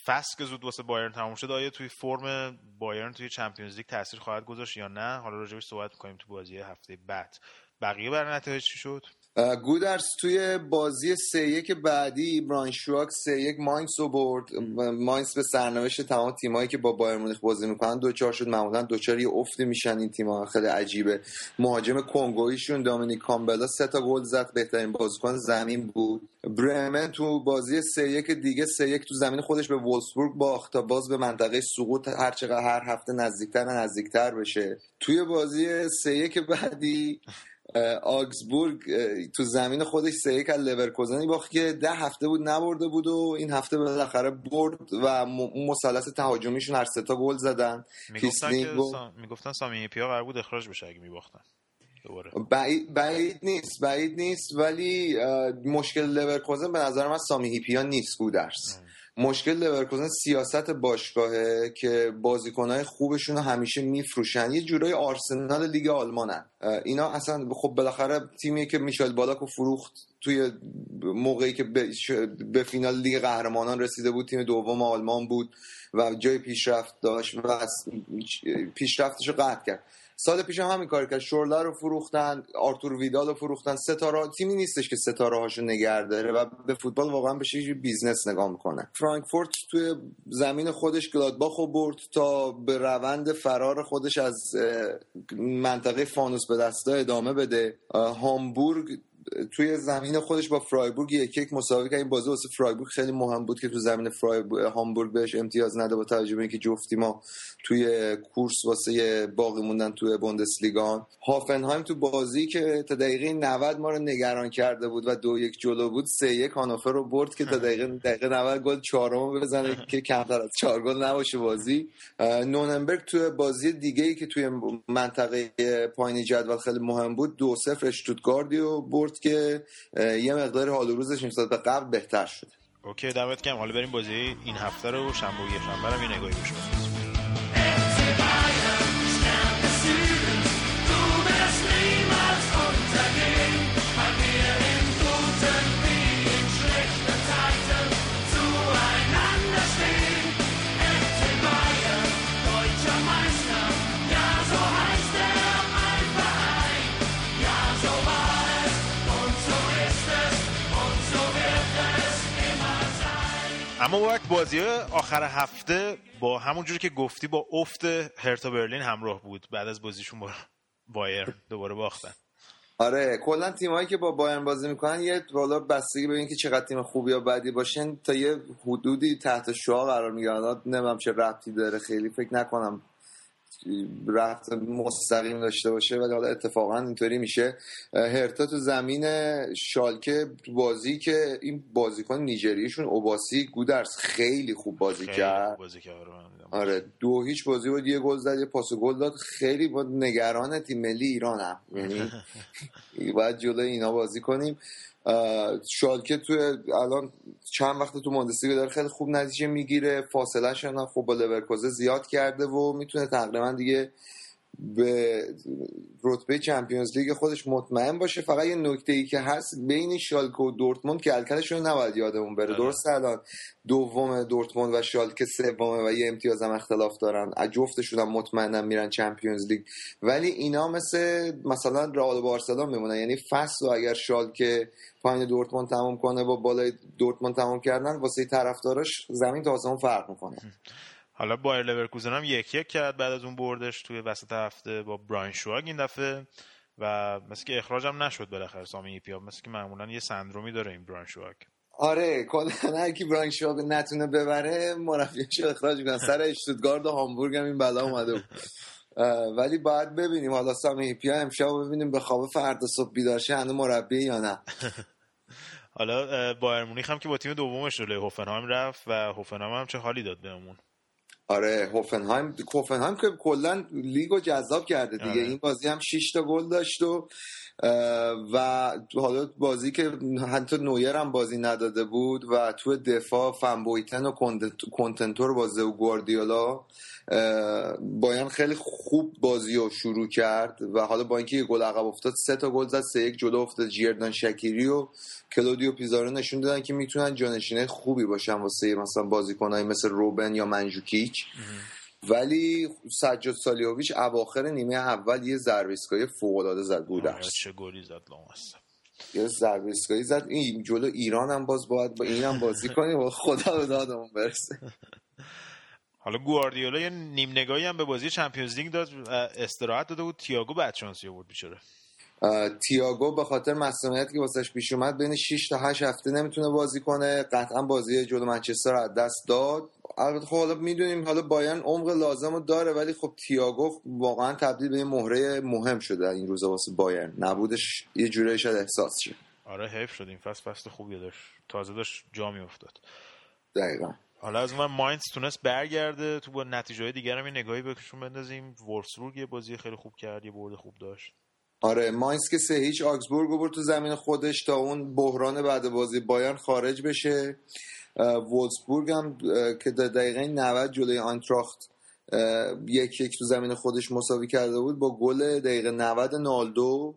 فصل که زود واسه بایرن تموم شده آیا توی فرم بایرن توی چمپیونز لیگ تاثیر خواهد گذاشت یا نه؟ حالا راجعش صحبت می‌کنیم تو بازی هفته بعد. بقیه بر نتایج چی شد؟ گودرس توی بازی سه یک بعدی برانشواک سه یک ماینس رو برد. ماینس به سرنوشت تمام تیمایی که با بایر مونیخ بازی می‌کنن دوچار شد. معمولا دوچار یه افتی میشن این تیم‌ها. خیلی عجیبه. مهاجم کنگویشون دامینیک کامبلا سه تا گل زد. بهترین بازیکن زمین بود. برمن تو بازی سه یک دیگه سه یک تو زمین خودش به وولسبورگ باخت تا باز به منطقه سقوط هر چقدر هر هفته نزدیکتر نزدیکتر بشه. توی بازی سه یک بعدی آگزبورگ تو زمین خودش سه یک از لورکوزن باخت که ده هفته بود نبرده بود و این هفته بالاخره برد و مثلث تهاجمیشون هر سه تا گل زدن. می‌گفتن سامی هیپیا قرار بود اخراج بشه اگه میباختن. بعید, بعید نیست بعید نیست ولی مشکل لورکوزن به نظر من سامی هیپیا نیست گودرس مشکل لورکوزن سیاست باشگاهه که بازیکنهای خوبشون همیشه میفروشن. یه جورای آرسنال لیگ آلمانن. اینا اصلا خب بالاخره تیمی که میشل بالاک و فروخت توی موقعی که به فینال لیگ قهرمانان رسیده بود. تیم دوم آلمان بود و جای پیشرفت داشت و پیشرفتش رو قطع کرد. سال پیش هم همین کار کرد. شورلا رو فروختن آرتور ویدال رو فروختن. ستاره تیمی نیستش که ستاره هاشو نگه داره و به فوتبال واقعا به شکلی business نگاه می‌کنه. فرانکفورت توی زمین خودش گلادباخ رو برد تا به روند فرار خودش از منطقه فانوس به دستا ادامه بده. هامبورگ توی زمین خودش با فرایبورگ یک یک مساوی کرد. این بازی واسه فرایبورگ خیلی مهم بود که تو زمین فرایبورگ هامبورگ بهش امتیاز نده با توجه به اینکه جفتی ما توی کورس واسه باقی موندن توی بوندسلیگا. هافنهایم تو بازی که تا دقیقه 90 ما رو نگران کرده بود و دو یک جلو بود سه یک هانوفر رو برد که تا دقیقه دقیقه 90 گل چهارم بزنه که کمتر از چهار گل نباشه بازی. نوننبرگ توی بازی دیگه ای که توی منطقه پایین جدول خیلی مهم بود دو صفر اشتوتگاردیو برد که یه مقدار حال و روزش نسبت به قبل بهتر شده. اوکی دمت کم حالا بریم بازی این هفته رو شنبه و شنبه رو یه نگاهی بشیم اما وقت بازی آخر هفته با همون جوری که گفتی با افت هرتا برلین همراه بود. بعد از بازیشون با بایر دوباره باختن. آره کلا تیمایی که با بایرن بازی می‌کنن یه والا بستگی به اینکه چقدر تیم خوبی یا بدی باشن تا یه حدودی تحت شعا قرار می‌گیرن. نمی‌دونم چه ربطی داره خیلی فکر نکنم رفت مستقیم داشته باشه ولی حالا اتفاقا اینطوری میشه. هرتا تو زمین شالکه بازی که این بازیکن نیجریشون اوباسی گودرس خیلی خوب بازی کرد. آره دو هیچ بازی بود یه گل زد یه پاس گل داد. خیلی با نگران تیم ملی ایران هم یعنی باید جلوی اینا بازی کنیم. شالکه توی الان چند وقت تو موندسلیگا داره خیلی خوب نتیجه می‌گیره فاصله هم خوب با لورکوزه زیاد کرده و می‌تونه تقریبا دیگه به رتبه چمپیونز لیگ خودش مطمئن باشه. فقط یه نکته ای که هست بین شالکه و دورتموند که الکلشون نباید یادمون بره. درست الان دوم دورتموند و شالکه سومه و یه امتیاز هم اختلاف دارن. جفتشون هم مطمئنا میرن چمپیونز لیگ. ولی اینا مثل مثلا رئال بارسلون میمونن. یعنی فصل و اگر شالکه پایین دورتموند تموم کنه با بالای دورتموند تموم کردن واسه طرفداراش زمین تا آسمون فرق می‌کنه. حالا بایر لورکوزن هم یک یک کرد بعد از اون بردش توی وسط هفته با براین شواگ این دفعه و مثل که اخراج هم نشد بالاخره سامی ایپیا مثل که معمولا یه سندرومی داره این براین شواگ. آره کلا هر کی براین شواگ نتونه ببره مربیش اخراج می‌کنن سر اشتوتگارد و هامبورگ هم این بلا اومده بود. ولی باید ببینیم. حالا سامی ایپیا امشب ببینیم به خواب فردا صبح بیدار هنوز مربی یا نه. حالا بایر مونیخ هم که با تیم دومش جلوی هوفنهایم رفت و هوفنهایم هم چه حالی داد بهمون آره هوفنهایم هوفنهایم که کلا لیگو جذاب کرده دیگه آره. این بازی هم 6 تا گل داشت و و حالا بازی که حتی نویر هم بازی نداده بود و تو دفاع فنبویتن و کنتنتور بازه و گواردیولا باید خیلی خوب بازی رو شروع کرد و حالا با اینکه یه گل عقب افتاد سه تا گل زد سه یک جلو افتاد جیردان شکیری و کلودیو پیزارو نشون دادن که می‌تونن جانشینه خوبی باشن واسه مثلا بازیکنایی مثل روبن یا منجوکیچ. ولی سجاد سالیوویچ اواخر نیمه اول یه ضربه فوق العاده زد گودرس چه گلی زد یه ضربه زد. این جلو ایران هم باز باید با اینم بازی کنیم و خدا به دادمون برسه. حالا گواردیولا یه نیم نگاهی هم به بازی چمپیونز لیگ داد. استراحت داده بود. تییاگو بعد شانسی آورد بیچاره. تییاگو به خاطر مسئولیتی که واسش پیش اومد بین 6 تا 8 هفته نمی‌تونه بازی کنه. قطعا بازی جلو منچستر از دست داد. البته خب حالا می‌دونیم حالا بایرن عمق لازم رو داره ولی خب تییاگو واقعا تبدیل به مهره مهم شده این روزا واسه بایرن. نبودش یه جوری شاید احساس شه. آره حیف شد. این فصل فصل خوبی داشت. تازه داشت جا افتاد دقیقا. حالا از اون ماینز تونست برگرده. تو با نتیجه دیگر هم یه نگاهی بهشون بندازیم. یه بازی خیلی خوب کرد یه برد خوب داشت. آره ماینز که سه هیچ آکسبورگ برد تو زمین خودش تا اون بحران بعد بازی بایرن خارج بشه. وولسبورگ هم که در دقیقه 90 جلوی آنتراخت یک یک تو زمین خودش مساوی کرده بود با گل دقیقه 90 نالدو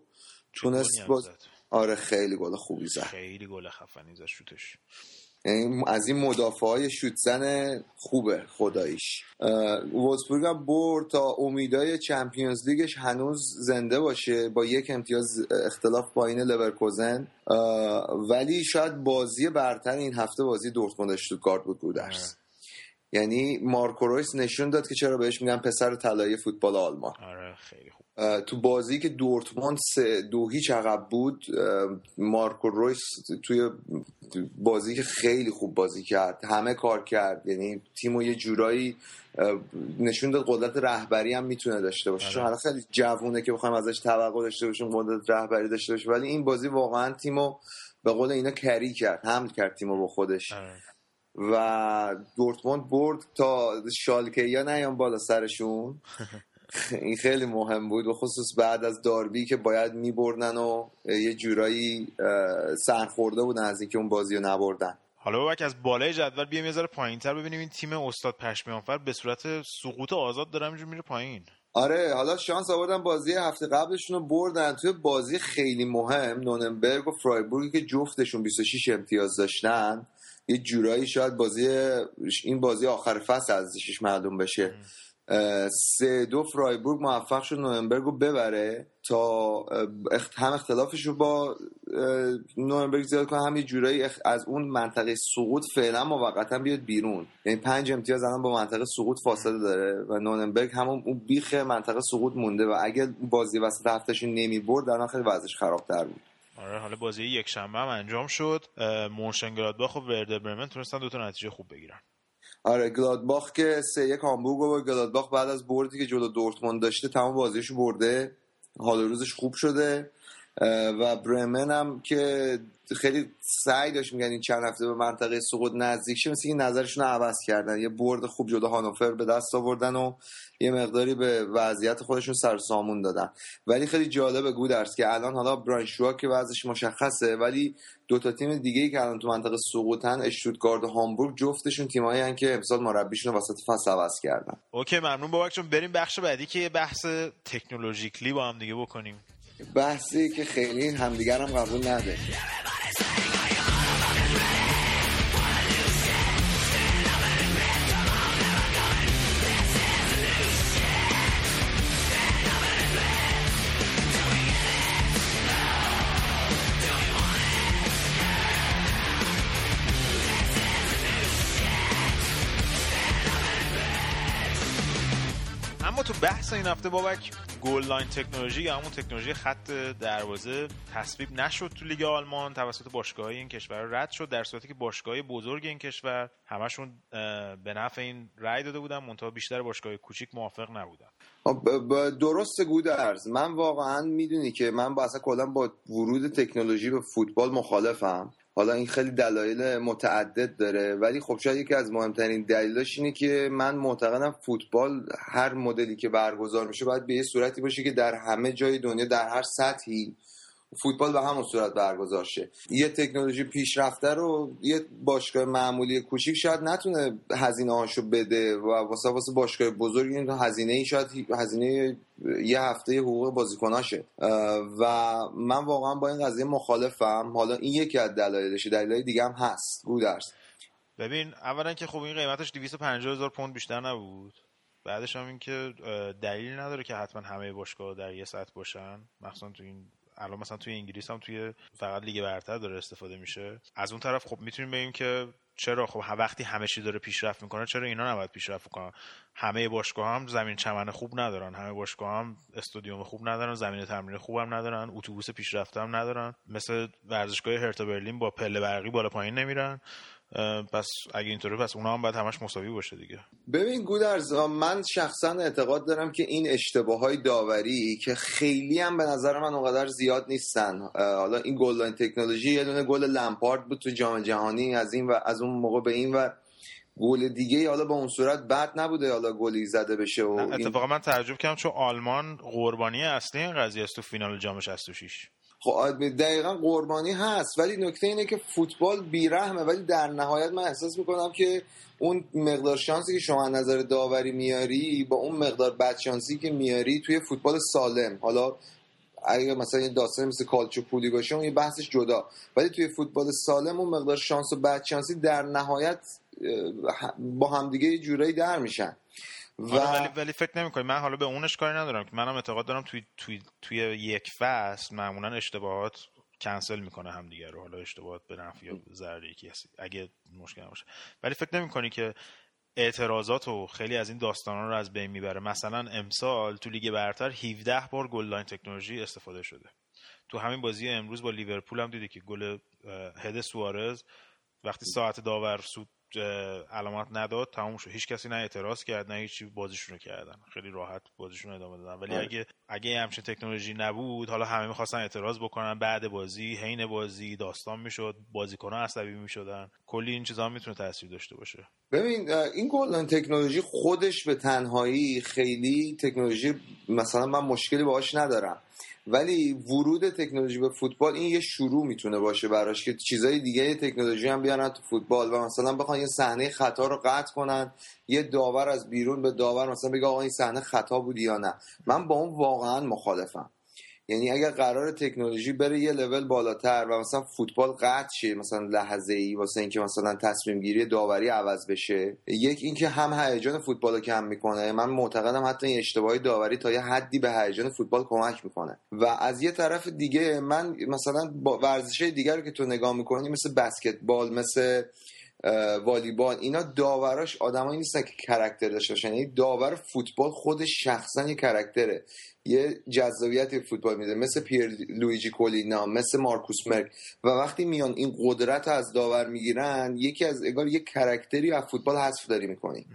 تونست با... آره خیلی گل خوبی زد. خیلی گل خفنی زد شوتش. از این مدافع های شوتزن خوبه خداییش. وولسبورگ هم برد تا امیدای چمپیونز لیگش هنوز زنده باشه با یک امتیاز اختلاف پایین لورکوزن. ولی شاید بازی برتر این هفته بازی دورتموند اشتوتگارت بود گودرس یعنی مارکو رویس نشون داد که چرا بهش میگن پسر طلایی فوتبال آلمان. آره خیلی خوب. تو بازی که دورتموند سه دو هیچ عقب بود مارکو رویس توی بازی که خیلی خوب بازی کرد همه کار کرد. یعنی تیمو یه جورایی نشون داد قدرت رهبری هم می‌تونه داشته باشه. چون حالا خیلی جوونه که بخوایم ازش توقع داشته باشیم قدرت رهبری داشته باشه ولی این بازی واقعا تیمو به قول اینا کری کرد حمل کرد تیمو با خودش. و دورتموند برد تا شالکه یا نیام بالا سرشون. این خیلی مهم بود و خصوص بعد از داربی که باید میبردن و یه جورایی سرخورده بودن از اینکه اون بازی رو نبردن. حالا بابک از بالای جدول بیایم یه ذره پایینتر ببینیم این تیم استاد پشمیانفر به صورت سقوط آزاد داره همینجور میره پایین. آره حالا شانس آوردن بازی هفته قبلشون رو بردن. توی بازی خیلی مهم نوننبرگ و فرایبورگی که جفتشون 26 امتیاز داشتن. یه جورایی شاید بازی این بازی آخر فصل ازشش معلوم بشه. سه دو فرایبورگ موفق شد نومبرگ رو ببره تا هم اختلافش رو با نومبرگ زیاد کنه هم یه جورایی از اون منطقه سقوط فعلا موقتا بیاد بیرون. یعنی پنج امتیاز الان با منطقه سقوط فاصله داره و نوننبرگ همون اون بیخ منطقه سقوط مونده و اگه بازی وسط هفتهش نمی برد الان خیلی وضعش خرابتر بود. آره حالا بازی یک شنبه هم انجام شد. مونشنگلادباخ و ورده برمن تونستن دو تا نتیجه خوب بگیرن. آره گلادباخ که سه یک هامبورگ و گلادباخ بعد از بردی که جلو دورتموند داشته تمام بازیشو برده. حال روزش خوب شده. و برمن هم که خیلی سعی داشت میگن این چند هفته به منطقه سقوط نزدیک شه مثل نظرشون رو عوض کردن. یه برد خوب جلو هانوفر به دست آوردن و یه مقداری به وضعیت خودشون سر سامون دادن. ولی خیلی جالبه گودرس که الان حالا برانشوا که وضعش مشخصه ولی دو تا تیم دیگه ای که الان تو منطقه سقوطن اشتوتگارد و هامبورگ جفتشون تیمایی که امسال مربیشون رو وسط فصل عوض کردن. اوکی ممنون بابک چون بریم بخش بعدی که بحث تکنولوژیکلی با هم دیگه بکنیم. بحثی که خیلی همدیگر هم قبول نده. اما تو بحث این هفته بابک goal-line technology یا همون تکنولوژی خط دروازه تصویب نشد تو لیگ آلمان توسط باشگاه این کشور رد شد در صورتی که باشگاه بزرگ این کشور همشون به نفع این رأی داده بودن منتها بیشتر باشگاه کوچیک موافق نبودن. درست گودرز. من واقعا می‌دونی که من با اصلا کلا با ورود تکنولوژی به فوتبال مخالفم. حالا این خیلی دلایل متعدد داره. ولی خب شاید یکی از مهمترین دلایلش اینه که من معتقدم فوتبال هر مدلی که برگزار میشه باید به یه صورتی باشه که در همه جای دنیا در هر سطحی فوتبال به همون صورت برگزار شه. یه تکنولوژی پیشرفته رو یه باشگاه معمولی کوچیک شاید نتونه هزینه هاشو بده و واسه واسه باشگاه بزرگ این هزینه ای شاید هزینه یه هفته حقوق بازیکناشه. و من واقعا با این قضیه مخالفم. حالا این یکی از دلایلشه. دلایل دیگه هم هست. گودرس ببین اولا که خب این قیمتش 250 هزار پوند بیشتر نبود. بعدش هم این که دلیل نداره که حتما همه باشگاه در یه سطح باشن. مخصوصا تو این الان مثلا توی انگلیس هم توی فقط لیگ برتر داره استفاده میشه. از اون طرف خب می‌تونیم بگیم که چرا خب وقتی همه چی داره پیشرفت می‌کنه چرا اینا نباید پیشرفت کنن؟ همه باشگاه هم زمین چمن خوب ندارن. همه باشگاه هم استادیوم خوب ندارن زمین تمرین خوب هم ندارن اتوبوس پیشرفته هم ندارن. مثل ورزشگاه هرتا برلین با پله برقی بالا پایین نمیرن. پس اگه اینطوری پس اونا هم باید همش مساوی باشه دیگه. ببین گودرز من شخصا اعتقاد دارم که این اشتباه های داوری که خیلی هم به نظر من اونقدر زیاد نیستن. حالا این گل تکنولوژی یه دونه گل لمپارد بود تو جام جهانی از این و از اون موقع به این و گل دیگه حالا با اون صورت بد نبوده حالا گلی زده بشه و اتفاقا من تعجب کردم چون آلمان قربانی اصلی این قضیه است تو فینال جام 66 خب دقیقا قربانی هست. ولی نکته اینه که فوتبال بیرحمه. ولی در نهایت من احساس می‌کنم که اون مقدار شانسی که شما نظر داوری میاری با اون مقدار بدشانسی که میاری توی فوتبال سالم. حالا اگه مثلا یه داستان مثل کالچو پولی باشه اون یه بحثش جدا. ولی توی فوتبال سالم اون مقدار شانس و بدشانسی در نهایت با همدیگه یه جورایی در میشن. و ولی ولی فکر نمی من حالا به اونش کاری ندارم که منم اعتقاد دارم توی توی توی یک فصل معمولا اشتباهات کنسل می‌کنه همدیگه رو. حالا اشتباهات به نفع یا ضرر یکی اگه مشکل باشه ولی فکر نمی که اعتراضات و خیلی از این داستانا رو از بین می‌بره. مثلا امسال تو لیگ برتر 17 بار goal-line technology استفاده شده. تو همین بازی امروز با لیورپول هم دیدی که گل هد سوارز وقتی ساعت داور سوت علامت نداد تموم شد. هیچ کسی نه اعتراض کرد نه هیچی بازیشون رو کردن. خیلی راحت بازیشون ادامه دادن. ولی آره. اگه اگه همچین تکنولوژی نبود حالا همه می‌خواستن اعتراض بکنن بعد بازی حین بازی داستان می‌شد بازیکنان عصبی می‌شدن. کلی این چیزا می‌تونه تاثیر داشته باشه. ببین این گلدن تکنولوژی خودش به تنهایی خیلی تکنولوژی مثلا من مشکلی باهاش ندارم. ولی ورود تکنولوژی به فوتبال این یه شروع می‌تونه باشه براش که چیزای دیگه تکنولوژی هم بیارن تو فوتبال و مثلا بخوان یه صحنه خطا رو قطع کنن یه داور از بیرون به داور مثلا بگه آقا این صحنه خطا بود یا نه. من با اون واقعا مخالفم. یعنی اگر قرار تکنولوژی بره یه لول بالاتر و مثلا فوتبال قطع شه مثلا لحظه ای واسه اینکه مثلا تصمیم گیری داوری عوض بشه. یک اینکه هم هیجان فوتبال رو کم می‌کنه من معتقدم حتی این اشتباهی داوری تا یه حدی به هیجان فوتبال کمک می‌کنه. و از یه طرف دیگه من مثلا با ورزش دیگر رو که تو نگاه می‌کنی مثل بسکتبال مثل والیبال اینا داوراش آدمایی نیستن که character داشته باشن. یعنی داور فوتبال خودش شخصا یه character ه. یه جذابیت فوتبال میده. مثل پیرلوئیجی کولینا مثل مارکوس مرک و وقتی میان این قدرت از داور می‌گیرن یکی از انگار یه character ی از فوتبال حذف داری می‌کنی.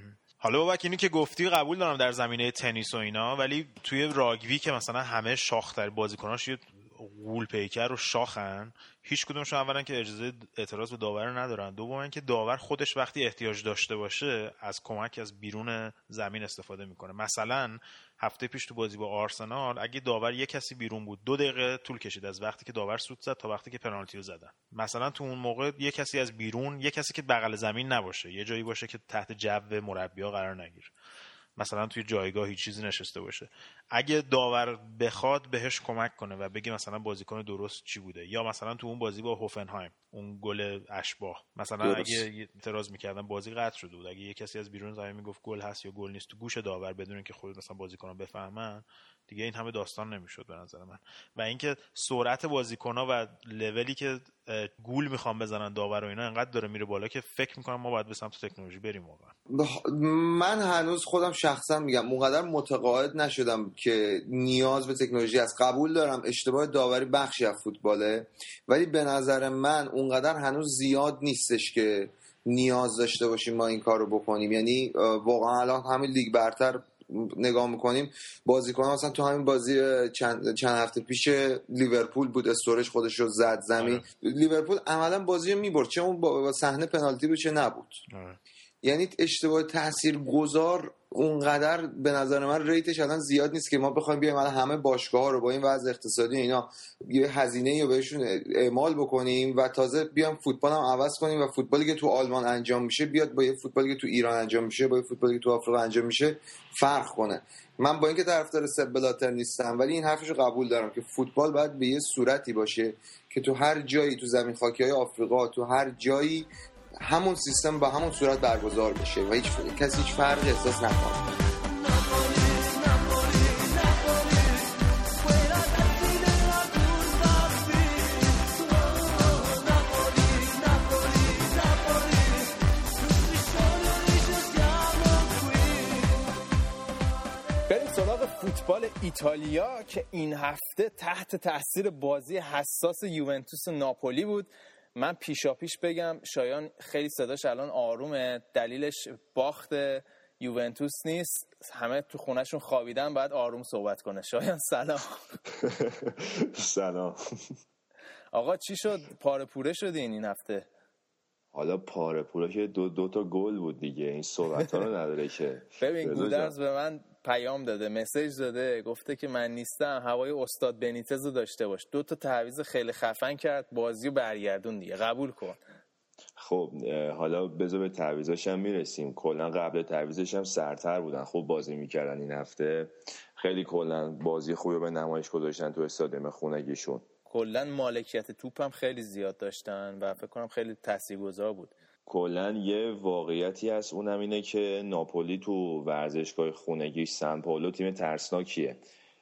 حالا بابک اینی که گفتی قبول دارم در زمینه تنیس و اینا ولی توی راگبی که مثلا همه شاختر بازیکناش یه غول پیکر و شاخن. هیچ کدومشون اولا که اجازه اعتراض به داور ندارن. دوم اینکه داور خودش وقتی احتیاج داشته باشه از کمک از بیرون زمین استفاده می‌کنه. مثلا هفته پیش تو بازی با آرسنال اگه داور یه کسی بیرون بود دو دقیقه طول کشید از وقتی که داور سود زد تا وقتی که پنالتی رو زدن. مثلا تو اون موقع یه کسی از بیرون یه کسی که بغل زمین نباشه یه جایی باشه که تحت جو مربیا قرار نگیره. مثلا توی جایگاهی چیزی نشسته باشه اگه داور بخواد بهش کمک کنه و بگه مثلا بازیکن درست چی بوده یا مثلا تو اون بازی با هوفنهایم اون گل اشباه مثلا درست. اگه اعتراض می‌کردن بازی قطع شده بود اگه یه کسی از بیرون زمین می‌گفت گل هست یا گل نیست تو گوش داور بدون که خود مثلا بازیکن بفهمن دیگه این همه داستان نمی‌شد به نظر من. و اینکه سرعت بازیکن‌ها و لولی که گول می‌خوام بزنن داور و اینا انقدر داره میره بالا که فکر می‌کنم ما باید به سمت تکنولوژی بریم واقعا. من هنوز خودم شخصا میگم اونقدر متقاعد نشدم که نیاز به تکنولوژی از قبول دارم. اشتباه داوری بخشی از فوتباله. ولی به نظر من اونقدر هنوز زیاد نیستش که نیاز داشته باشیم ما این کار رو بکنیم. یعنی واقعا الان همین لیگ برتر نگاه می‌کنیم بازیکن مثلا تو همین بازی چند, چند هفته پیش لیورپول بود استورش خودش رو زد زمین آره. لیورپول عملا بازی رو می‌برد چه اون با صحنه پنالتی بود چه نبود آره. یعنی اشتباه تاثیر گذار اونقدر به نظر من ریتش الان زیاد نیست که ما بخوایم بیایم الان همه باشگاه ها رو با این وضع اقتصادی اینا یه هزینه رو بهشون اعمال بکنیم و تازه بیام فوتبال هم عوض کنیم و فوتبالی که تو آلمان انجام میشه بیاد با یه فوتبالی که تو ایران انجام میشه با یه فوتبالی که تو آفریقا انجام میشه فرق کنه. من با اینکه طرفدار سب بلاتر نیستم ولی این حرفش قبول دارم که فوتبال باید به یه صورتی باشه که تو هر جایی تو زمین خاکی های آفریقا تو هر جایی همون سیستم با همون صورت برگزار بشه و هیچ کسی هیچ فرقی احساس نکنه. فوتبال ایتالیا که این هفته تحت تاثیر بازی حساس یوونتوس ناپولی بود. من پیشا پیش بگم شایان خیلی صداش الان آرومه دلیلش باخت یوونتوس نیست. همه تو خونهشون خوابیدن بعد آروم صحبت کنه. شایان سلام. سلام. آقا چی شد؟ پاره پوره شدین این هفته؟ حالا پاره پوره که دو, دو تا گل بود دیگه. این صحبت ها رو نداره که. ببین گودرز به من پیام داده مسیج داده گفته که من نیستم هوای استاد بنیتز رو داشته باش. دو تا تعویض خیلی خفن کرد بازی و برگردون دیگه قبول کن. خب حالا بذار به تعویزاش هم می‌رسیم. کلا قبل تعویزش هم سرتر بودن. خوب بازی می‌کردن این هفته. خیلی کلا بازی خوبی به نمایش گذاشتن تو استادیوم خونگیشون. کلا مالکیت توپ هم خیلی زیاد داشتن و فکر کنم خیلی تاثیرگذار بود. کلا یه واقعیتی هست. اونم اینه که ناپولی تو ورزشگاه خونگی سن پائولو تیم ترسناکیه.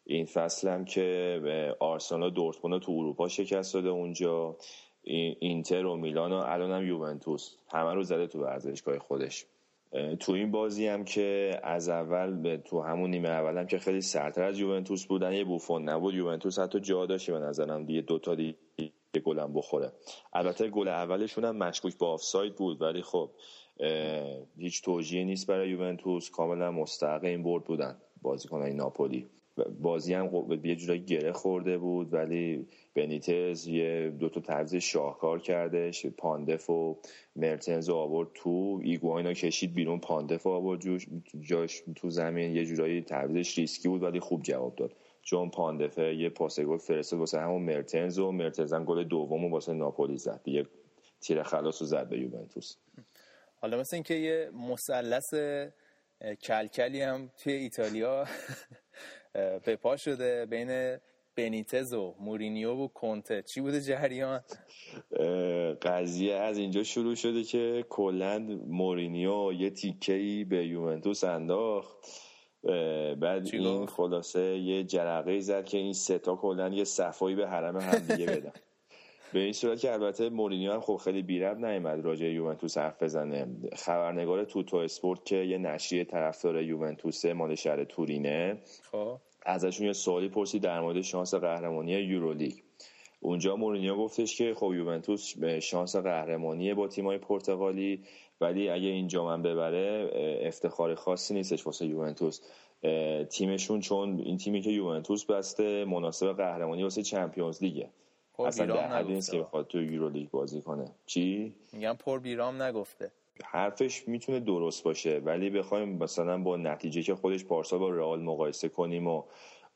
این فصل هم که آرسنال دورتموند تو اروپا شکست داده اونجا. اینتر و میلان و الان هم یوونتوس. همه رو زده تو ورزشگاه خودش. تو این بازی هم که از اول تو همون نیمه اول هم که خیلی سرتر از یوونتوس بودن. یه بوفون نبود. یوونتوس حتی جا داشته به نظرم دیگه. دوتا دیگه گلم بخوره. البته گل اولشون هم مشکوک با آفساید بود ولی خب هیچ توجیه نیست برای یوونتوس. کاملا مستقیم برد بودن. بازیکنان ناپولی. بازی هم یه جورایی گره خورده بود ولی بنیتز یه دو تا تعویض شاهکار کردش. پاندف و مرتنز آورد تو ایگواینا کشید بیرون. پاندف آورد جاش تو زمین. یه جورایی تعویضش ریسکی بود ولی خوب جواب داد. چون پاندفه یه پاس گل فرستاد واسه همون مرتنز و مرتنز هم گل دوم واسه ناپولی زد. یه تیر خلاص رو زد به یوونتوس. حالا مثل اینکه یه مثلث کلکلی هم توی ایتالیا به پا شده بین بنیتز و مورینیو و کنته. چی بوده جریان؟ قضیه از اینجا شروع شده که کلا مورینیو یه تیکه به یوونتوس انداخت. بعد این خلاصه یه جرقه زد که این ستا کلا یه صفایی به حرم هم دیگه بدن. به این صورت که البته مورینیو هم خب خیلی بیرب نیومد راجع یوونتوس حرف بزنه. خبرنگار توتو اسپورت که یه نشریه طرفدار یوونتوس مال شهر تورینه خب. ازشون یه سوالی پرسید در مورد شانس قهرمانی یورولیگ. اونجا مورینیو گفتش که خب یوونتوس به شانس قهرمانی با تیمای پرتغالی ولی اگه این جام ببره افتخار خاصی نیستش واسه یوونتوس. تیمشون چون این تیمی که یوونتوس بسته مناسب قهرمانی واسه چمپیونز لیگه. اصلا در حدی نیست که بخواد تو یورولیگ بازی کنه. چی؟ میگم پر بیرام نگفته. حرفش می‌تونه درست باشه ولی بخوایم مثلا با نتیجه که خودش پارسال با رئال مقایسه کنیم و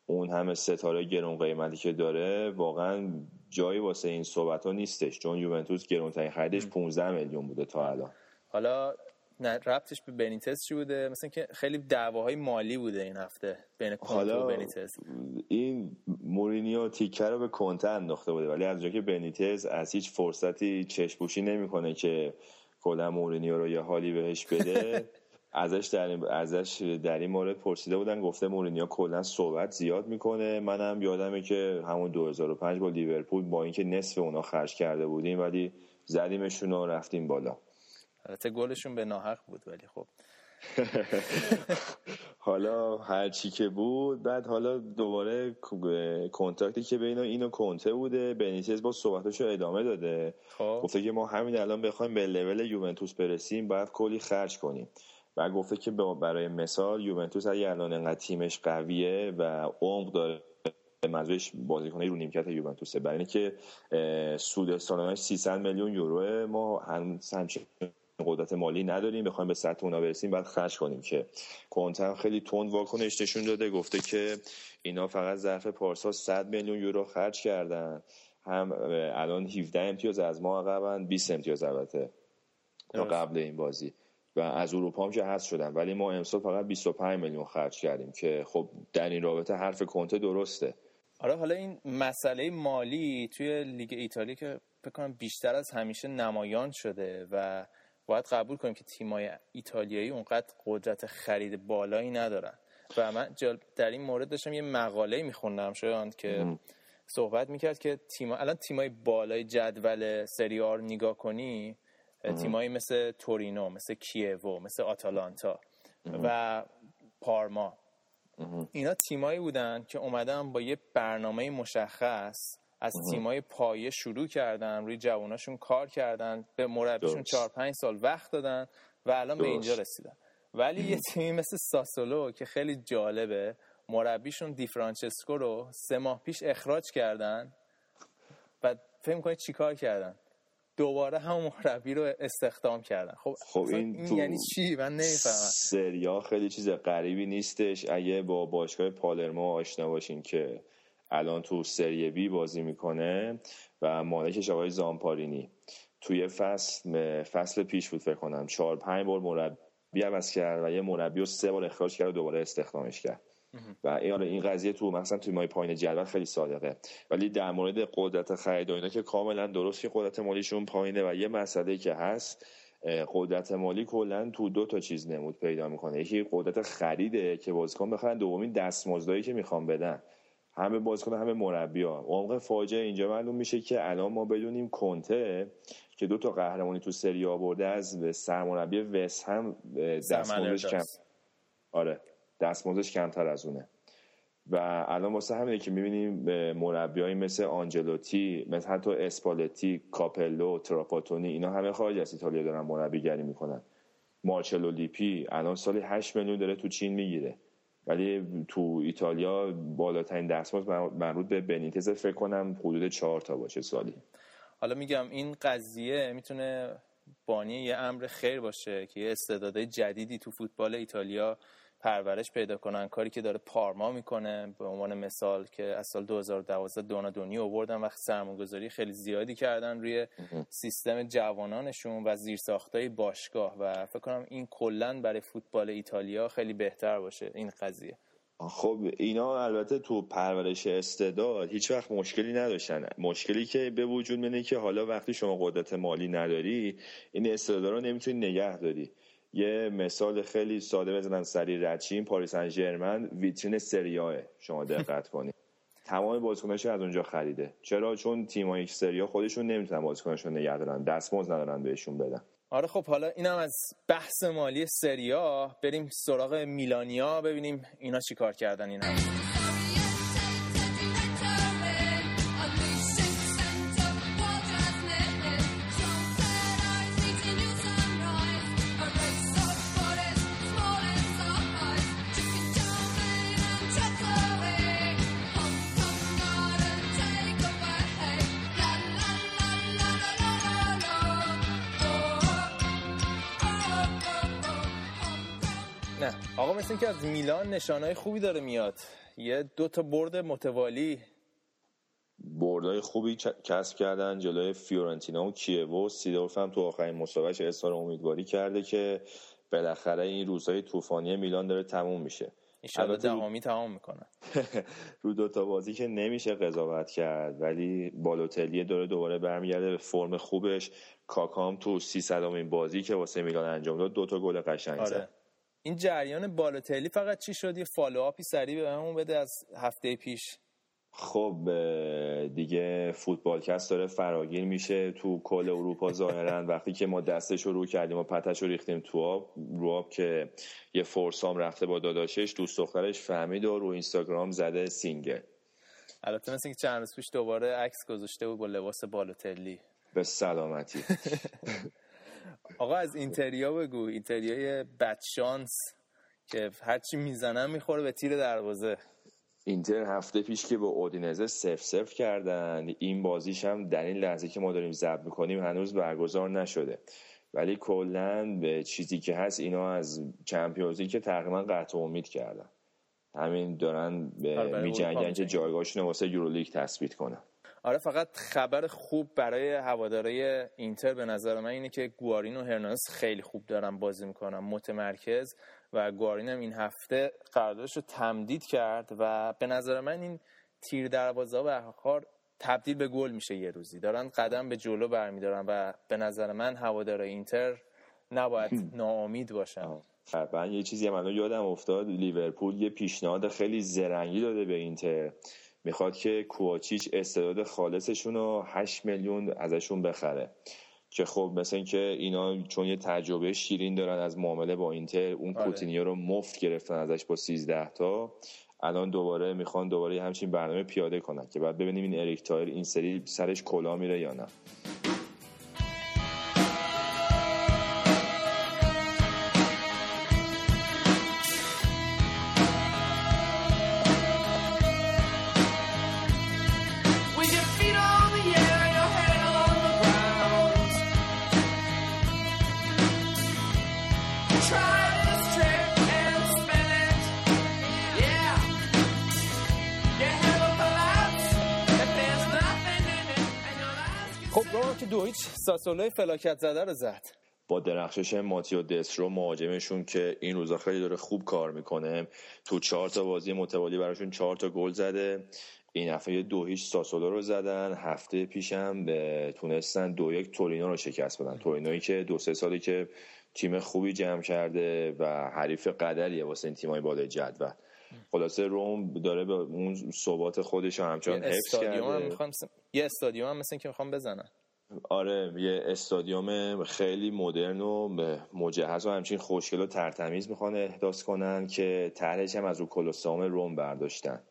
اون همه ستاره گرون قیمتی که داره واقعا جایی واسه این صحبت ها نیستش. چون یوونتوس گرونترین خریدش 15 میلیون بوده تا الان. حالا ربطش به بنیتز چی بوده؟ مثلا که خیلی دعواهای مالی بوده این هفته بین کنته و بنیتز. این مورینیو تیکه رو به کنته انداخته بوده ولی از جایی که بنیتز از هیچ فرصتی چشپوشی نمی‌کنه که کلا مورینیو رو یه حالی بهش بده ازش در این ازش در این مورد پرسیده بودن گفته مورینیو کلا صحبت زیاد می‌کنه. منم یادمه که همون 2005 با لیورپول با اینکه نصف اونا خرج کرده بودیم ولی زدیمشون و رفتیم بالا. البته گلشون به ناحق بود ولی خب. حالا هر چی که بود بعد حالا دوباره کنتاکتی که بین اینو کنته بوده بنیتز با صحبتاشو ادامه داده. خب. گفته که ما همین الان بخوایم به لول یوونتوس برسیم باید کلی خرج کنیم. و گفته که برای مثال یوونتوس اگه الان انقدر تیمش قویه و عمق داره منظورش بازیکنای رو نیمکت یوونتوسه. برای اینکه سود سالانه 300 میلیون یورو ما هم قدرت مالی نداریم بخوایم به سطح اونا برسیم باید خرج کنیم که کنتم خیلی تند واکنش نشون داده گفته که اینا فقط ظرف پارسال 100 میلیون یورو خرج کردن. هم الان 17 امتیاز از ما عقبن 20 امتیاز البته قبل این بازی. و از اروپا هم که هست شدن ولی ما امسال فقط 25 میلیون خرج کردیم که خب در این رابطه حرف کنته درسته. آره حالا این مسئله مالی توی لیگ ایتالیا که فکر بیشتر از همیشه نمایان شده و باید قبول کنیم که تیمای ایتالیایی اونقدر قدرت خرید بالایی ندارن. و من در این مورد داشتم یه مقاله میخوندم شاید که صحبت می‌کرد که تیم الان تیمای بالای جدول سری آر نگاه کنی تیمایی مثل تورینو مثل کیوو مثل آتالانتا و پارما. اینا تیمایی بودن که اومدن با یه برنامه مشخص از تیمای پایه شروع کردن روی جواناشون کار کردن به مربیشون چهار پنج سال وقت دادن و الان به اینجا رسیدن. ولی یه تیمی مثل ساسولو که خیلی جالبه مربیشون دی فرانچسکو رو سه ماه پیش اخراج کردن و فکر کنید چیکار کردن؟ دوباره هم مربی رو استخدام کردن. خب, خب این, این یعنی چی؟ من نمی‌فهمم. سریا خیلی چیز غریبی نیستش. اگه با باشگاه پالرمو آشنا باشین که الان تو سری بی بازی می‌کنه و مالکش آقای زامپارینی. توی فصل فصل پیش بود فکر کنم. چهار پنج بار مربی عوض کرد و یه مربی رو سه بار اخراج کرد و دوباره استخدامش کرد. و این آره، این قضیه تو مثلا توی مای پایین جدول خیلی صادقه. ولی در مورد قدرت خرید و اینا که کاملا درست که قدرت مالیشون پایینه و یه مسئله که هست قدرت مالی کلا تو دو تا چیز نمود پیدا می‌کنه. یکی قدرت خریده که بازیکن بخرن دومی دستمزدایی که می‌خوان بدن. همه بازیکن همه مربیا عمق فاجعه اینجا معلوم میشه که الان ما بدونیم کنته که دو تا قهرمانی تو سری آورده از سرمربی وست هم دستمزدش کم. آره دستمزدش کمتر از اونه. و الان واسه همینه که می‌بینیم مربیایی مثل آنجلوتی مثل حتی اسپالتی کاپلو تراپاتونی اینا همه خارج از ایتالیا دارن مربیگری می‌کنن. مارچلو لیپی الان سالی 8 میلیون داره تو چین می‌گیره. ولی تو ایتالیا بالاترین دستمزد مربوط به بنیتز فکر کنم حدود چهار تا باشه سالی. حالا میگم این قضیه می‌تونه بانی یه امر خیر باشه که یه استعدادهای جدیدی تو فوتبال ایتالیا پرورش پیدا کنن. کاری که داره پارما می‌کنه به عنوان مثال که از سال 2012 دونادونی آوردن وقت سرمایه‌گذاری خیلی زیادی کردن روی سیستم جوانانشون و زیرساختای باشگاه و فکر کنم این کلا برای فوتبال ایتالیا خیلی بهتر باشه. این قضیه. خب اینا البته تو پرورش استعداد هیچ وقت مشکلی نداشتن. مشکلی که به وجود میاد که حالا وقتی شما قدرت مالی نداری این استعداد رو نمی‌تونی نگه داری. یه مثال خیلی ساده بزنم سری ردچین پاریس سن ژرمن ویترین سریاه شما دقت کنید. تمام بازیکناش از اونجا خریده. چرا؟ چون تیمای سریا خودشون نمی‌تونن بازیکناشون نگه دارن. دستمزد ندارن بهشون بدن. آره خب حالا اینم از بحث مالی سریا بریم سراغ میلانیا ببینیم اینا چیکار کردن این مثل که از میلان نشانهای خوبی داره میاد. یه دو تا برد متوالی. بردهای خوبی کسب کردن جلوی فیورنتینا و کیوو سیدورف هم تو آخرین مسابقهش اظهار امیدواری کرده که بالاخره این روزهای طوفانی میلان داره تموم میشه. ان دهمی تمام می‌کنه. رو دو تا بازی که نمیشه قضاوت کرد ولی بالوتلی داره دوباره برمیگرده به فرم خوبش. کاکام تو 300 این بازی که واسه میلان انجام داد دو تا گل قشنگ آره. این جریان بالوتلی فقط چی شد؟ یه follow-up ی سریع به همون بده از هفته پیش. خب دیگه فوتبالکست داره فراگیر میشه تو کل اروپا ظاهرا. وقتی که ما دستش رو رو کردیم و پتش رو ریختیم تو آب رو آب که یه foursome رفته با داداشش دوست دخترش فهمید و رو اینستاگرام زده single. البته مثل که چند روز پیش دوباره عکس گذاشته بود با لباس بالوتلی. به سلامتی. آقا از اینتریا بگو. اینتریای بدشانس که هرچی می‌زنن می‌خوره به تیر دروازه. اینتر هفته پیش که با اودینزه سف سف کردن این بازیش هم در این لحظه که ما داریم ضبط می‌کنیم هنوز برگزار نشده. ولی کلا به چیزی که هست اینا از چمپیونز که تقریبا قطع امید کردن. همین دارن آره، میجنگن که جایگاهشون واسه یورولیگ تثبیت کنن. آره فقط خبر خوب برای هوادارای اینتر به نظر من اینه که گوارین و هرناندز خیلی خوب دارن بازی می‌کنن متمرکز. و گوارین هم این هفته قراردادش رو تمدید کرد و به نظر من این تیر دروازه به آخر تبدیل به گل میشه یه روزی. دارن قدم به جلو برمیدارن و به نظر من هوادارای اینتر نباید ناامید باشن. من یه چیزی من یادم افتاد لیورپول یه پیشنهاد خیلی زرنگی داده به اینتر. می‌خواد که کوواچیچ استعداد خالصشون رو 8 میلیون ازشون بخره. که خب مثل اینکه اینا چون یه تجربه شیرین دارن از معامله با اینتر اون آره. کوتینیو رو مفت گرفتن ازش با 13 تا. الان دوباره می‌خوان دوباره همچین برنامه پیاده کنن که بعد ببینیم این اریک تایر این سری سرش کلا میره یا نه. هیچ ساسولوی فلاکت زده رو زد. با درخشش ماتیو دسترو مهاجمشون که این روزا خیلی داره خوب کار می‌کنه. تو چهار تا بازی متوالی براشون چهار تا گل زده. این هفته دو هیچ ساسولو رو زدن. هفته پیشم به تونستن دو یک تورینو رو شکست بدن. تورینویی که دو سه سالی که تیم خوبی جمع کرده و حریف قدریه واسه این تیمای بالای جدول. خلاصه روم داره به اون ثبات خودش رو همچنان حفظ کرده. یه استادیوم هم مثل که می‌خوام بزنن آره یه استادیوم خیلی مدرن و مجهز و همچین خوشگل و ترتمیز می‌خوان احداث کنن که طرحش هم از رو کلوسام روم برداشتن.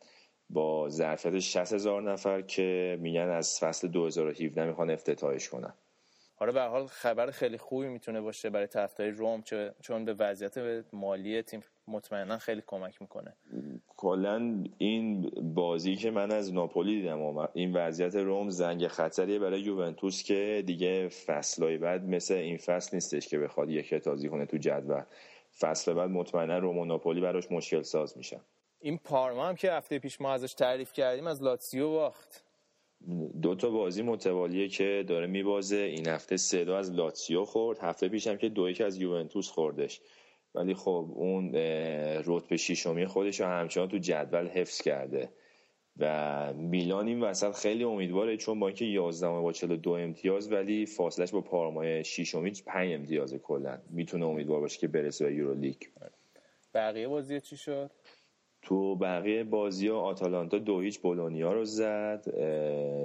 با ظرفیت 60 هزار نفر که میگن از فصل 2017 می‌خوان افتتاحش کنن. آره به حال خبر خیلی خوبی می‌تونه باشه برای طرفدارای روم چون به وضعیت مالی تیم مطمئنا خیلی کمک می‌کنه. کلا این بازی که من از ناپولی دیدم این وضعیت روم زنگ خطریه برای یوونتوس که دیگه فصلای بعد مثل این فصل نیستش که بخواد یک تازی کنه تو جدول. فصل بعد مطمئنا روم و ناپولی براش مشکل ساز میشن. این پارما هم که هفته پیش ما ازش تعریف کردیم از لاتسیو باخت. دو تا بازی متوالیه که داره میبازه. این هفته سه از لاتسیو خورد. هفته پیش هم که دو یک از یوونتوس خوردش. ولی خب اون رتبه شیشمی خودش رو همچنان تو جدول حفظ کرده. و میلان این وسط خیلی امیدواره چون با اینکه 11 با 42 امتیاز ولی فاصلش با پارمای شیشمی 5 امتیاز کلا. می‌تونه امیدوار باشه که برسه به یورولیگ. بقیه بازی چی شد؟ تو بقیه بازی ها آتالانتا دو هیچ بولونیا رو زد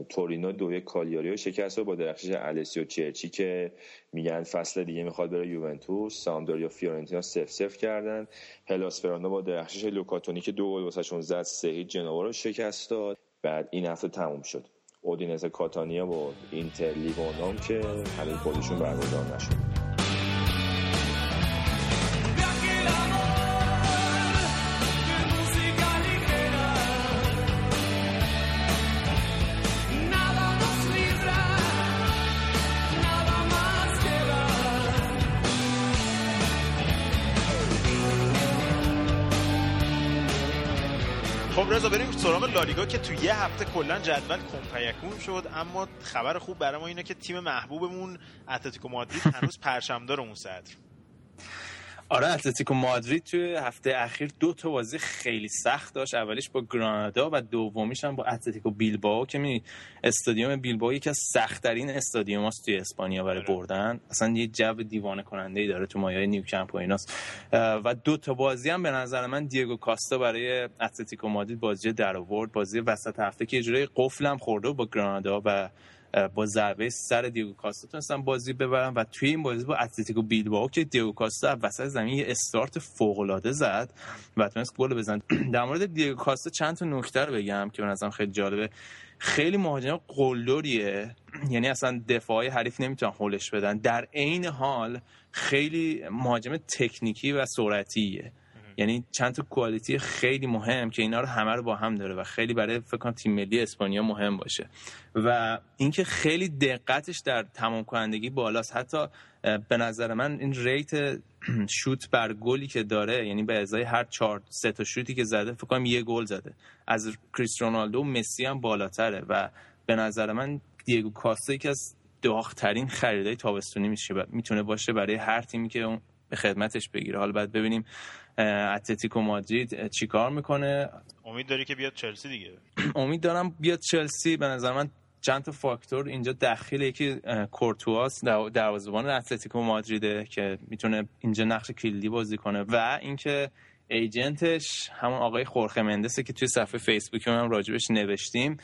تورینو دو یک کالیاری رو شکست و با درخشش السیو چرچی که میگن فصل دیگه می‌خواد بره یوونتوس. سامدوریا فیورنتینا سف سف کردن. هلاس فراندا با درخشش لوکاتونی که دو گل واسهشون زد سه هیچ جنوا رو شکست داد. بعد این هفته تموم شد. اودینز کاتانیا با اینتر لیوانام که هنوز خودشون برگزار نشد. سراغ لالیگا که تو یه هفته کلا جدول کن فیکون شد اما خبر خوب برای ما اینه که تیم محبوبمون اتلتیکو مادرید هنوز پرچمدار اون صدره. آره اتلتیکو مادرید توی هفته اخیر دو تا بازی خیلی سخت داشت. اولیش با گرانادا و دومیش هم با اتلتیکو بیلباو که می استادیوم بیلباو یکی از سختترین استادیوماست توی اسپانیا برای آره. بردن. اصلا یه جو دیوانه کننده ای داره تو مایای نیوکمپ و ایناست. و دو تا بازی هم به نظر من دیگو کاستا برای اتلتیکو مادرید بازی در آورد. بازی وسط هفته که اجرای قفلم خورده با گرانادا و با ضربه سر دیگو کاستا تونستن بازی ببرن و توی این بازی با اتلتیکو بیلبائو که دیگو کاستا وسط زمین یه استارت فوق العاده زد و تونست گل بزنه. در مورد دیگو کاستا چند تا نکته رو بگم که نظرم خیلی جالبه. خیلی مهاجم قلدریه. یعنی اصلا دفاعی حریف نمی‌تونن هولش بدن. در عین حال خیلی مهاجم تکنیکی و سرعتیه. یعنی چند تا کوالیتی خیلی مهم که اینا رو همه رو با هم داره و خیلی برای فکر کنم تیم ملی اسپانیا مهم باشه. و اینکه خیلی دقتش در تمام کنندگی بالاست. حتی به نظر من این ریت شوت بر گلی که داره یعنی به ازای هر چهار سه تا شوتی که زده فکر کنم یه گل زده. از کریس رونالدو و مسی هم بالاتره و به نظر من دیگو کاستا یکی از داغترین خریدای تابستونی میشه می‌تونه باشه برای هر تیمی که اون به خدمتش بگیره. حالا بعد ببینیم اتلتیکو مادرید چیکار می‌کنه؟ امید داری که بیاد چلسی دیگه؟ امید دارم بیاد چلسی. به نظر من چند تا فاکتور اینجا دخیل. یکی کورتواس دروازه‌بان اتلتیکو مادریده که می‌تونه اینجا نقش کلیدی بازی کنه. و اینکه ایجنتش همون آقای خورخه مندسه که توی صفحه فیسبوک هم راجبش نوشتیم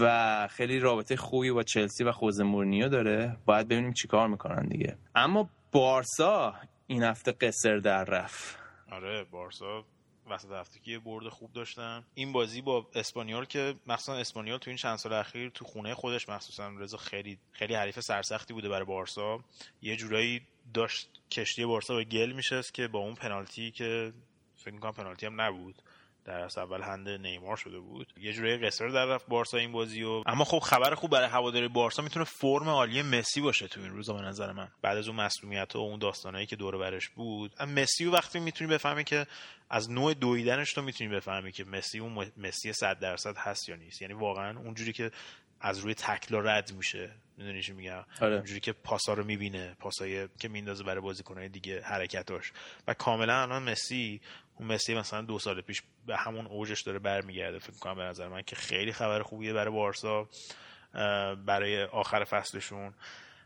و خیلی رابطه خوبی با چلسی و خوزه مورنیو داره. باید ببینیم چیکار می‌کنن دیگه. اما بارسا این هفته قصر در رفت. آره بارسا وسط هفته یه برد خوب داشتن. این بازی با اسپانیال که مخصوصا اسپانیال تو این چند سال اخیر تو خونه خودش مخصوصا رضا خیلی خیلی حریف سرسختی بوده برای بارسا. یه جورایی داشت کشتی بارسا به گل میشست که با اون پنالتی که فکر می‌کنم پنالتی هم نبود. در از اول هند نیمار شده بود. یه جوری قصر در رفت بارسا این بازی و اما خب خبر خوب برای هواداری بارسا می‌تونه فرم عالی مسی باشه تو این روزا به نظر من. بعد از اون مسئولیت و اون داستانایی که دور برش بود. مسی و وقتی می‌تونی بفهمی که از نوع دویدنش تو می‌تونی بفهمی که مسی اون مسی 100 درصد هست یا نیست. یعنی واقعا اونجوری که از روی تکلا رد میشه. می‌دونی چی میگم؟ آره. اونجوری که پاسا رو می‌بینه پاسای که میندازه برای بازیکنهای دیگه حرکتاش. و کاملا الان مسی اون مسی مثلا دو سال پیش به همون اوجش داره برمیگرده فکر کنم به نظر من که خیلی خبر خوبیه برای بارسا برای آخر فصلشون.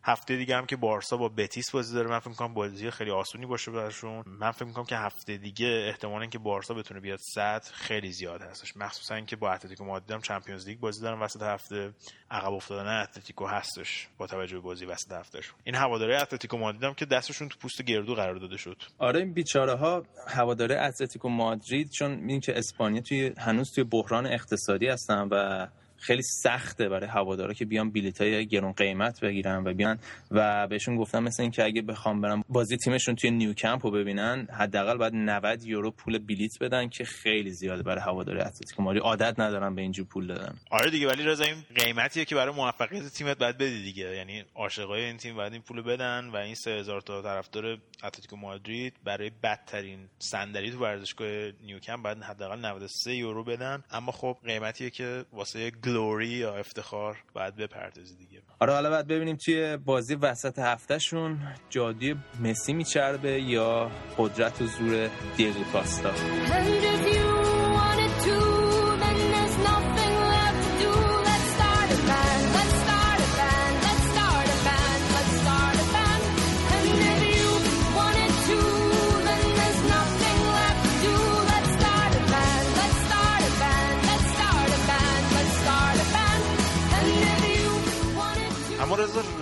هفته دیگه هم که بارسا با بتیس بازی داره من فکر می‌کنم بازی خیلی آسونی باشه براشون. من فکر می‌کنم که هفته دیگه احتمال اینکه بارسا بتونه بیاد صد خیلی زیاد هستش. مخصوصا اینکه با اتلتیکو مادرید هم چمپیونز لیگ بازی دارن وسط هفته عقب افتادن اتلتیکو هستش با توجه به بازی وسط هفتهشون. این هواداره اتلتیکو مادرید هم که دستشون تو پوست گردو قرار داده شد. آره این بیچاره ها هواداره اتلتیکو مادرید چون این که اسپانیا توی هنوز توی بحران اقتصادی هستن و خیلی سخته برای هوادارا که بیان بلیط های گرون قیمت بگیرن و بیان و بهشون گفتم مثل اینکه اگه بخوام برم بازی تیمشون توی نیوکمپ رو ببینن حداقل باید 90 یورو پول بلیط بدن که خیلی زیاده برای هوادار اتلتیکو مادرید. عادت ندارن به اینجور پول دادن. آره دیگه ولی رضا این قیمتیه که برای موفقیت تیمت باید بدی دیگه. یعنی عاشقای این تیم باید این پول بدن و این 3000 تا طرفدار اتلتیکو مادرید برای بدترین صندلی تو ورزشگاه نیوکمپ باید حداقل 93 یورو بدن. اما خب قیمتیه که واسه گلوری یا افتخار باید بپردازی دیگه. آره حالا باید ببینیم توی بازی وسط هفتهشون جادوی مسی میچربه یا قدرت و زور دیگو کاستا.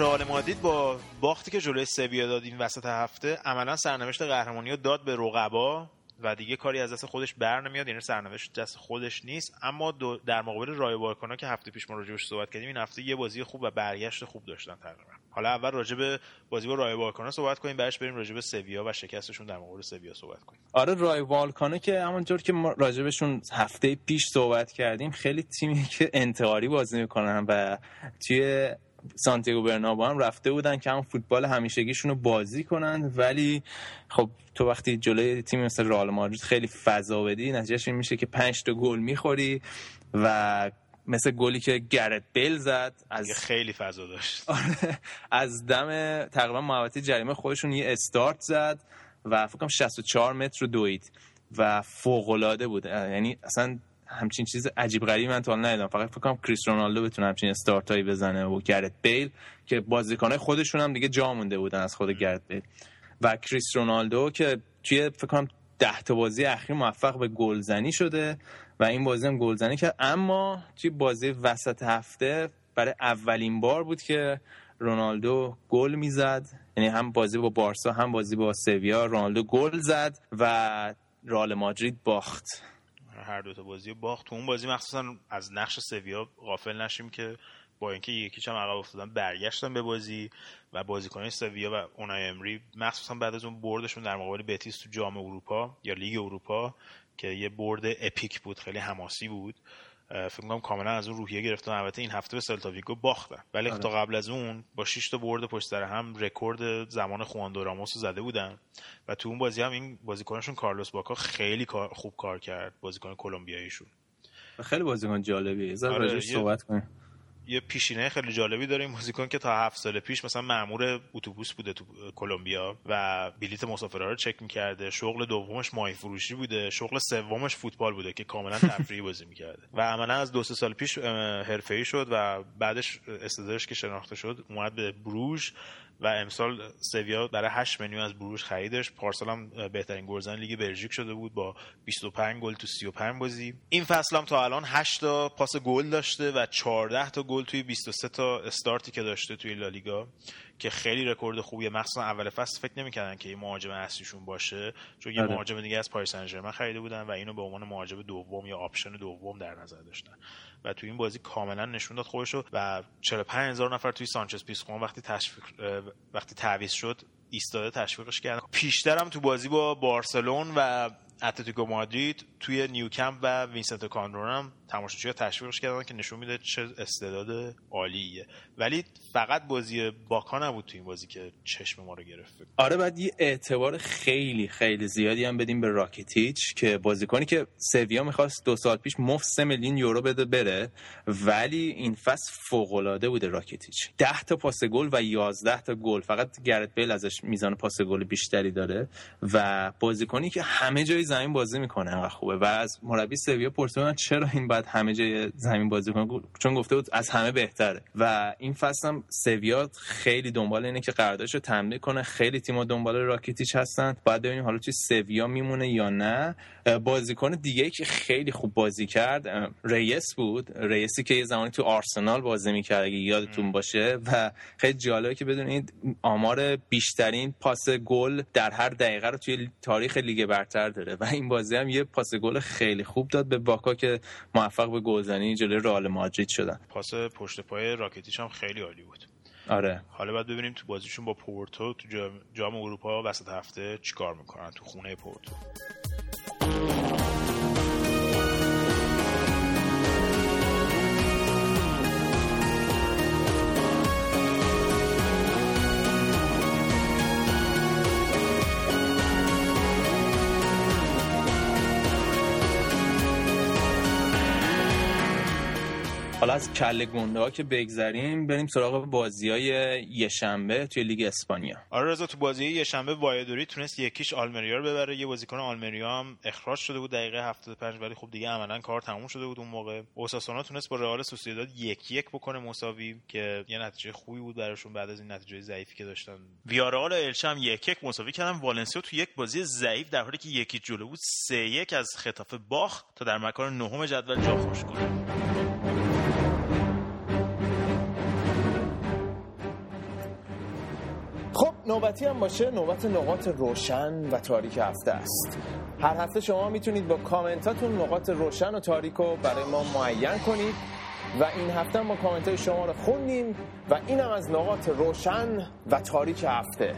رئال مادرید با باختی که جلوی سویا داد این وسط هفته عملا سرنوشت قهرمانی رو داد به رقبا و دیگه کاری از دست خودش بر نمیاد یعنی سرنوشت دست خودش نیست. اما در مقابل رای بارکانا که هفته پیش ما راجبش صحبت کردیم این هفته یه بازی خوب و برگشت خوب داشتن تقریبا. حالا اول راجع به بازی با رای والکانو صحبت کنیم بعدش بریم راجع به سویا و شکستشون در مقابل سویا صحبت کنیم. آره رای والکانو که همونطور که ما راجبشون هفته پیش صحبت کردیم خیلی تیمی که انتحاری بازی می‌کنن و توی سانتیاگو برنابو هم رفته بودن که هم فوتبال همیشگیشون رو بازی کنن. ولی خب تو وقتی جلوی تیم مثل رئال مادرید خیلی فضا بدی نتیجهش این میشه که 5 تا گل می‌خوری و مثل گلی که گرت بیل زد از خیلی فضا داشت. آره، از دم تقریبا محوطه جریمه خودشون یه استارت زد و فکر کنم 64 متر رو دوید و فوق العاده بود. یعنی اصلا همچین چیز عجیب غریبی من تا ندیدم. فقط فکر کنم کریس رونالدو بتونه همچین استارتایی بزنه و گرت بیل که بازیکنای خودشون هم دیگه جا مونده بودن از خود گرت بیل. و کریس رونالدو که توی فکر کنم ده تا بازی اخیر موفق به گلزنی شده و این بازی هم گلزنی کرد. اما توی بازی وسط هفته برای اولین بار بود که رونالدو گل می‌زد. یعنی هم بازی با بارسا هم بازی با سویا رونالدو گل زد و رئال مادرید باخت. هر دو تا بازی باخت. تو اون بازی مخصوصا از نقش سویا غافل نشیم که با اینکه یک هیچ هم عقب افتادن برگشتن به بازی و بازیکنان سویا و اونای امری مخصوصا بعد از اون بردشون در مقابل بتیس تو جام اروپا یا لیگ اروپا که یه برد epic بود خیلی حماسی بود. فکر کنم کاملا از اون روحیه گرفتن. البته این هفته به سلتا ویگو باختن. ولی آره. تا قبل از اون با 6 تا برد پشت سر هم رکورد زمان خوانده راموس رو زده بودن. و تو اون بازی هم این بازیکنشون کارلوس باکا خیلی خوب کار کرد بازیکن کلمبیاییشون. خیلی بازیکن جالبیه. آره صحبت کنیم. یه پیشینه خیلی جالبی داره این موزیکون که تا هفت سال پیش مثلا مامور اتوبوس بوده تو کلمبیا و بلیت مسافرها رو چک می‌کرده. شغل دومش ماهی فروشی بوده. شغل سومش فوتبال بوده که کاملا تفریحی بازی می‌کرده. و عملا از دو سال پیش حرفه‌ای شد و بعدش استعدادش که شناخته شد اومد به بروژ. و امسال سویا برای 8 میلیون از بروژ خریدش. پارسال هم بهترین گلزن لیگ بلژیک شده بود با 25 گل تو 35 بازی. این فصل هم تا الان 8 تا پاس گل داشته و 14 تا گل توی 23 تا استارتی که داشته توی لالیگا که خیلی رکورد خوبیه. مخصوصا اول فصل فکر نمی‌کردن که این مهاجم اصلیشون باشه چون یه آره. مهاجم دیگه از پاریس سن خریده بودن و اینو به عنوان مهاجم دوم یا option دوم در نظر داشتن. و توی این بازی کاملا نشون داد خودشو و 45 هزار نفر توی سانچز پیسخون وقتی تشویق وقتی تعویض شد ایستاده تشویقش کردن. پیشترم تو بازی با بارسلون و اتلتیکو مادرید توی نیوکمپ و ویسنته کالدرون هم تماشاچی‌ها تشویقش کردن که نشون میده چه استعداد عالیه. ولی فقط بازی باکا نبود تو این بازی که چشم ما رو گرفت آره بعد یه اعتبار خیلی خیلی زیادی هم بدیم به راکیتیچ که بازیکنی که سویا می‌خواست دو سال پیش مفت سه میلیون یورو بده بره ولی این فصل فوق العاده بوده راکیتیچ. 10 تا پاس گل و 11 تا گل. فقط گرت بیل ازش میزان پاس گل بیشتری داره و بازیکنی که همه جای زمین بازی می‌کنه خوبه. و از مربی سویا پرسیدن چرا این باید همه جای زمین بازی کنه چون گفته بود از همه بهتره. و این فصل هم سویا خیلی دنبال اینه که قراردادش رو تمدید کنه. خیلی تیم‌ها دنبال راکیتیچ هستن. بعد ببینیم حالا چی سویا میمونه یا نه. بازیکن دیگه که خیلی خوب بازی کرد ریس بود. ریسی که یه زمانی تو آرسنال بازی می‌کرد اگه یادتون باشه. و خیلی جالبه که بدونید آمار بیشترین پاس گل در هر دقیقه رو توی تاریخ لیگ برتر داره. و این بازی هم یه پاس گل خیلی خوب داد به باکا که موفق به گلزنی جلوی رئال مادرید شدن. پاس پشت پای راکتیچ هم خیلی عالی بود. آره. حالا باید ببینیم تو بازیشون با پورتو تو جام اروپا وسط هفته چیکار می‌کنن تو خونه پورتو. حالا از کله گنده ها که بگذریم بریم سراغ بازی های یه شنبه توی لیگ اسپانیا. آره رضا تو بازی یه شنبه وایادوری تونست یکیش آلمریا رو ببره. یه بازیکن آلمریا هم اخراج شده بود دقیقه 75 ولی خب دیگه عملا کار تموم شده بود اون موقع. اوساسونا تونست با رئال سوسییداد یک یک بکنه مساوی که یه نتیجه خوبی بود براشون بعد از این نتیجه ضعیفی که داشتن. ویارال و الچه هم یک یک مساوی کردن. والنسیا تو یک بازی ضعیف در حالی که یکی جلو بود سه یک از خطاف باخ تا در مکان نهم جدول جا خوش کنه. نوبتی هم باشه نوبت نقاط روشن و تاریک هفته است. هر هفته شما می‌تونید با کامنتاتون نقاط روشن و تاریک رو برای ما معین کنید و این هفته ما کامنت های شما رو خوندیم و اینم از نقاط روشن و تاریک هفته.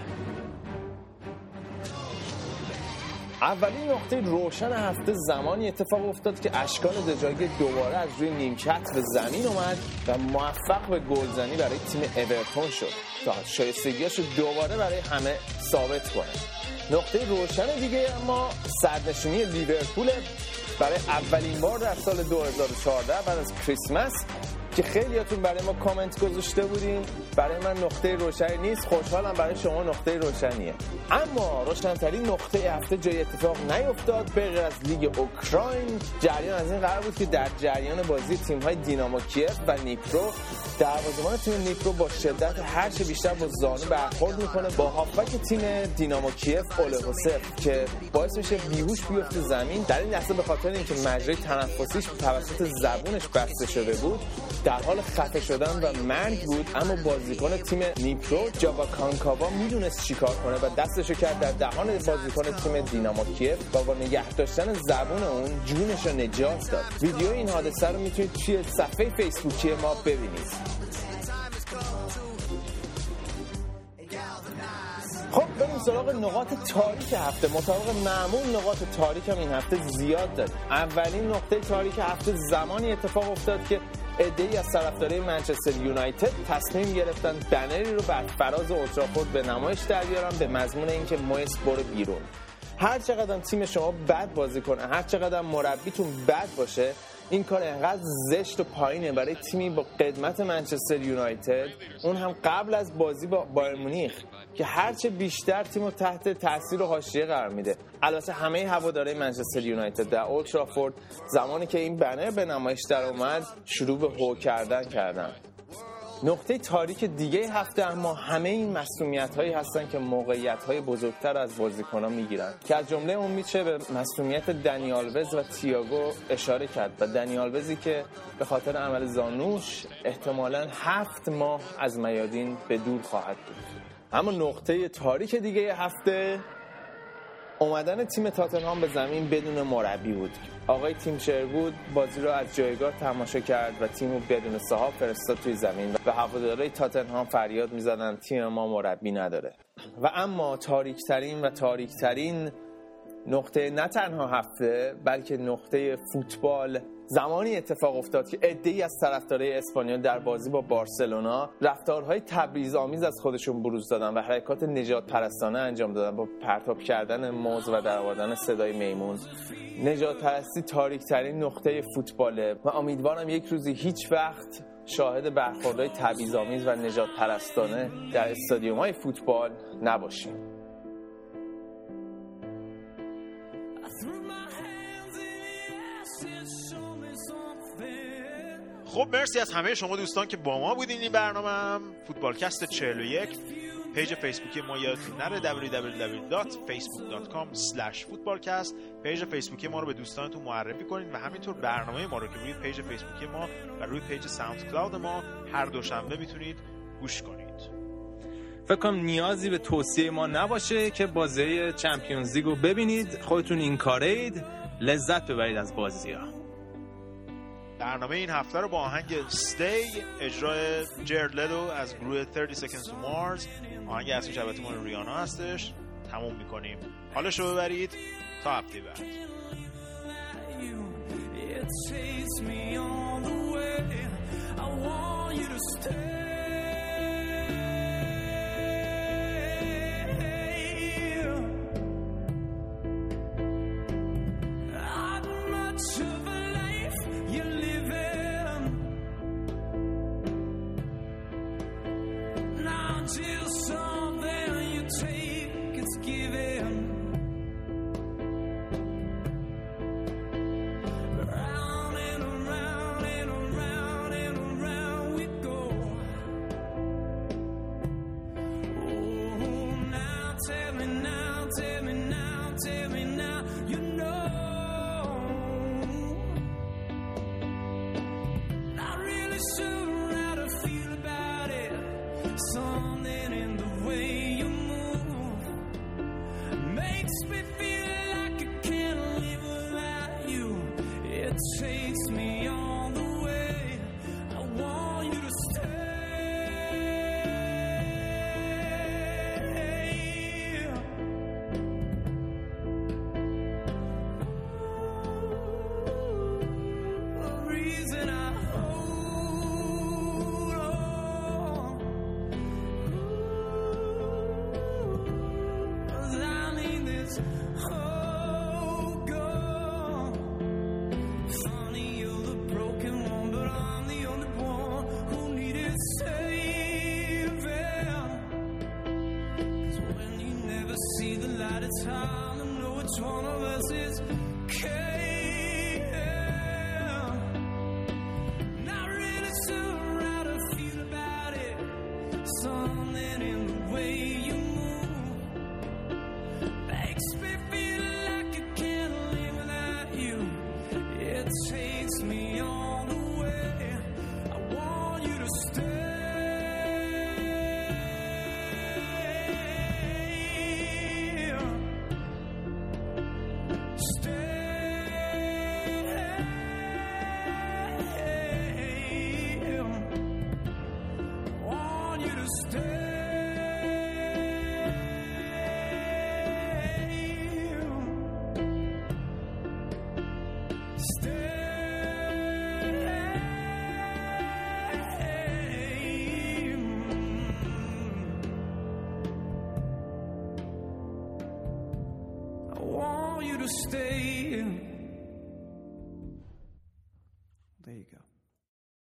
اولین نقطه روشن هفته زمانی اتفاق افتاد که اشکان دجاگی دوباره از روی نیمکت به زمین اومد و موفق به گلزنی برای تیم اورتون شد تا شایستگیاش رو دوباره برای همه ثابت کنه. نقطه روشن دیگه اما سرنشینی لیورپول برای اولین بار در سال 2014 بعد از کریسمس که خیلیاتون برای ما کامنت گذاشته بودین. برای من نقطه روشنی نیست. خوشحالم برای شما نقطه روشنیه. اما روشنترین نقطه هفته جای اتفاق نیفتاد. به از لیگ اوکراین جریان از این قرار بود که در جریان بازی تیم های دینامو کیف و نیپرو دروازه‌بان تیم نیپرو با شدت هر چه بیشتر با زانو برخورد می‌کنه. با هافبک تیم دینامو کیف اولهوسف که باعث میشه بیهوش بیفته زمین. در این لحظه به خاطر اینکه مجرای تنفسیش توسط زبونش بسته شده بود در حال خفه شدن و مرگ بود اما بازیکن تیم نیپرو جاوا کانکاوا می‌دونست چیکار کنه و دستشو کرد در دهان بازیکن تیم دینامو کیف و با نگه داشتن زبون اون جونش رو نجات داد. ویدیو این حادثه رو می‌تونید توی صفحه فیسبوکی ما ببینید. خب بریم سراغ نقاط تاریک هفته. مطابق معمول نقاط تاریک هم این هفته زیاد داریم. اولین نقطه تاریک هفته زمانی اتفاق افتاد که ای از طرفدارای منچستر یونایتد تصمیم گرفتن بنری رو بر فراز اولترافورد به نمایش در بیارن به مضمون اینکه مویس برو بیرون. هر چقدر تیم شما بد بازی کنه هر چقدر مربیتون بد باشه این کار انقدر زشت و پایینه برای تیمی با قدمت منچستر یونایتد. اون هم قبل از بازی با بایر مونیخ. که هرچه بیشتر تیم تحت تاثیر و حاشیه قرار میده. البته همه هواداره منچستر یونایتد در اولترافورد زمانی که این بنر به نمایش در اومد شروع به هو کردن کردن. نقطه تاریک دیگه هفته اما همه این مسئولیت هایی هستن که موقعیت های بزرگتر از بازیکن ها می‌گیرن. که از جمله اون میشه به مسئولیت دنیالوز و تیاگو اشاره کرد و دنیالوزی که به خاطر عمل زانوش احتمالا هفت ماه از میادین به دور خواهد بود. اما نقطه تاریک دیگه هفته اومدن تیم تاتنهام به زمین بدون مربی بود. آقای تیم بود بازی رو از جایگاه تماشا کرد و تیم رو بدون صاحب فرستاد توی زمین و هوادارهای تاتنهام فریاد می‌زدن تیم ما مربی نداره. و اما تاریکترین و تاریکترین نقطه نه تنها هفته بلکه نقطه فوتبال زمانی اتفاق افتاد که ای از طرفدارای اسپانیول در بازی با بارسلونا رفتارهای تبریز آمیز از خودشون بروز دادن و حرکات نجات پرستانه انجام دادن با پرتاب کردن موز و در آوردن صدای میمون. نجات پرستی تاریک ترین نقطه فوتباله و امیدوارم یک روزی هیچ وقت شاهد برخوردهای تبعیض‌آمیز و نجات پرستانه در استادیوم های فوتبال نباشیم. خب مرسی از همه شما دوستان که با ما بودین این برنامه. فوتبالکست 41 page فیسبوکی ما یادتون نره www.facebook.com footballcast. page فیسبوکی ما رو به دوستانتون معرفی کنید و همینطور برنامه ما رو که روی page فیسبوکی ما و روی page SoundCloud ما هر دوشنبه می‌تونید گوش کنید. فکر کنم نیازی به توصیه ما نباشه که بازی Champions League رو ببینید. خودتون این کاره‌اید لذت ببرید از بازی ها برنامه این هفته رو با آهنگ ستی اجرای جرد لدو از گروه 30 Seconds to Mars. آهنگ اصلی شبت مال ریانا هستش. تموم می‌کنیم. حالش رو ببرید. تا هفته بعد. Stay.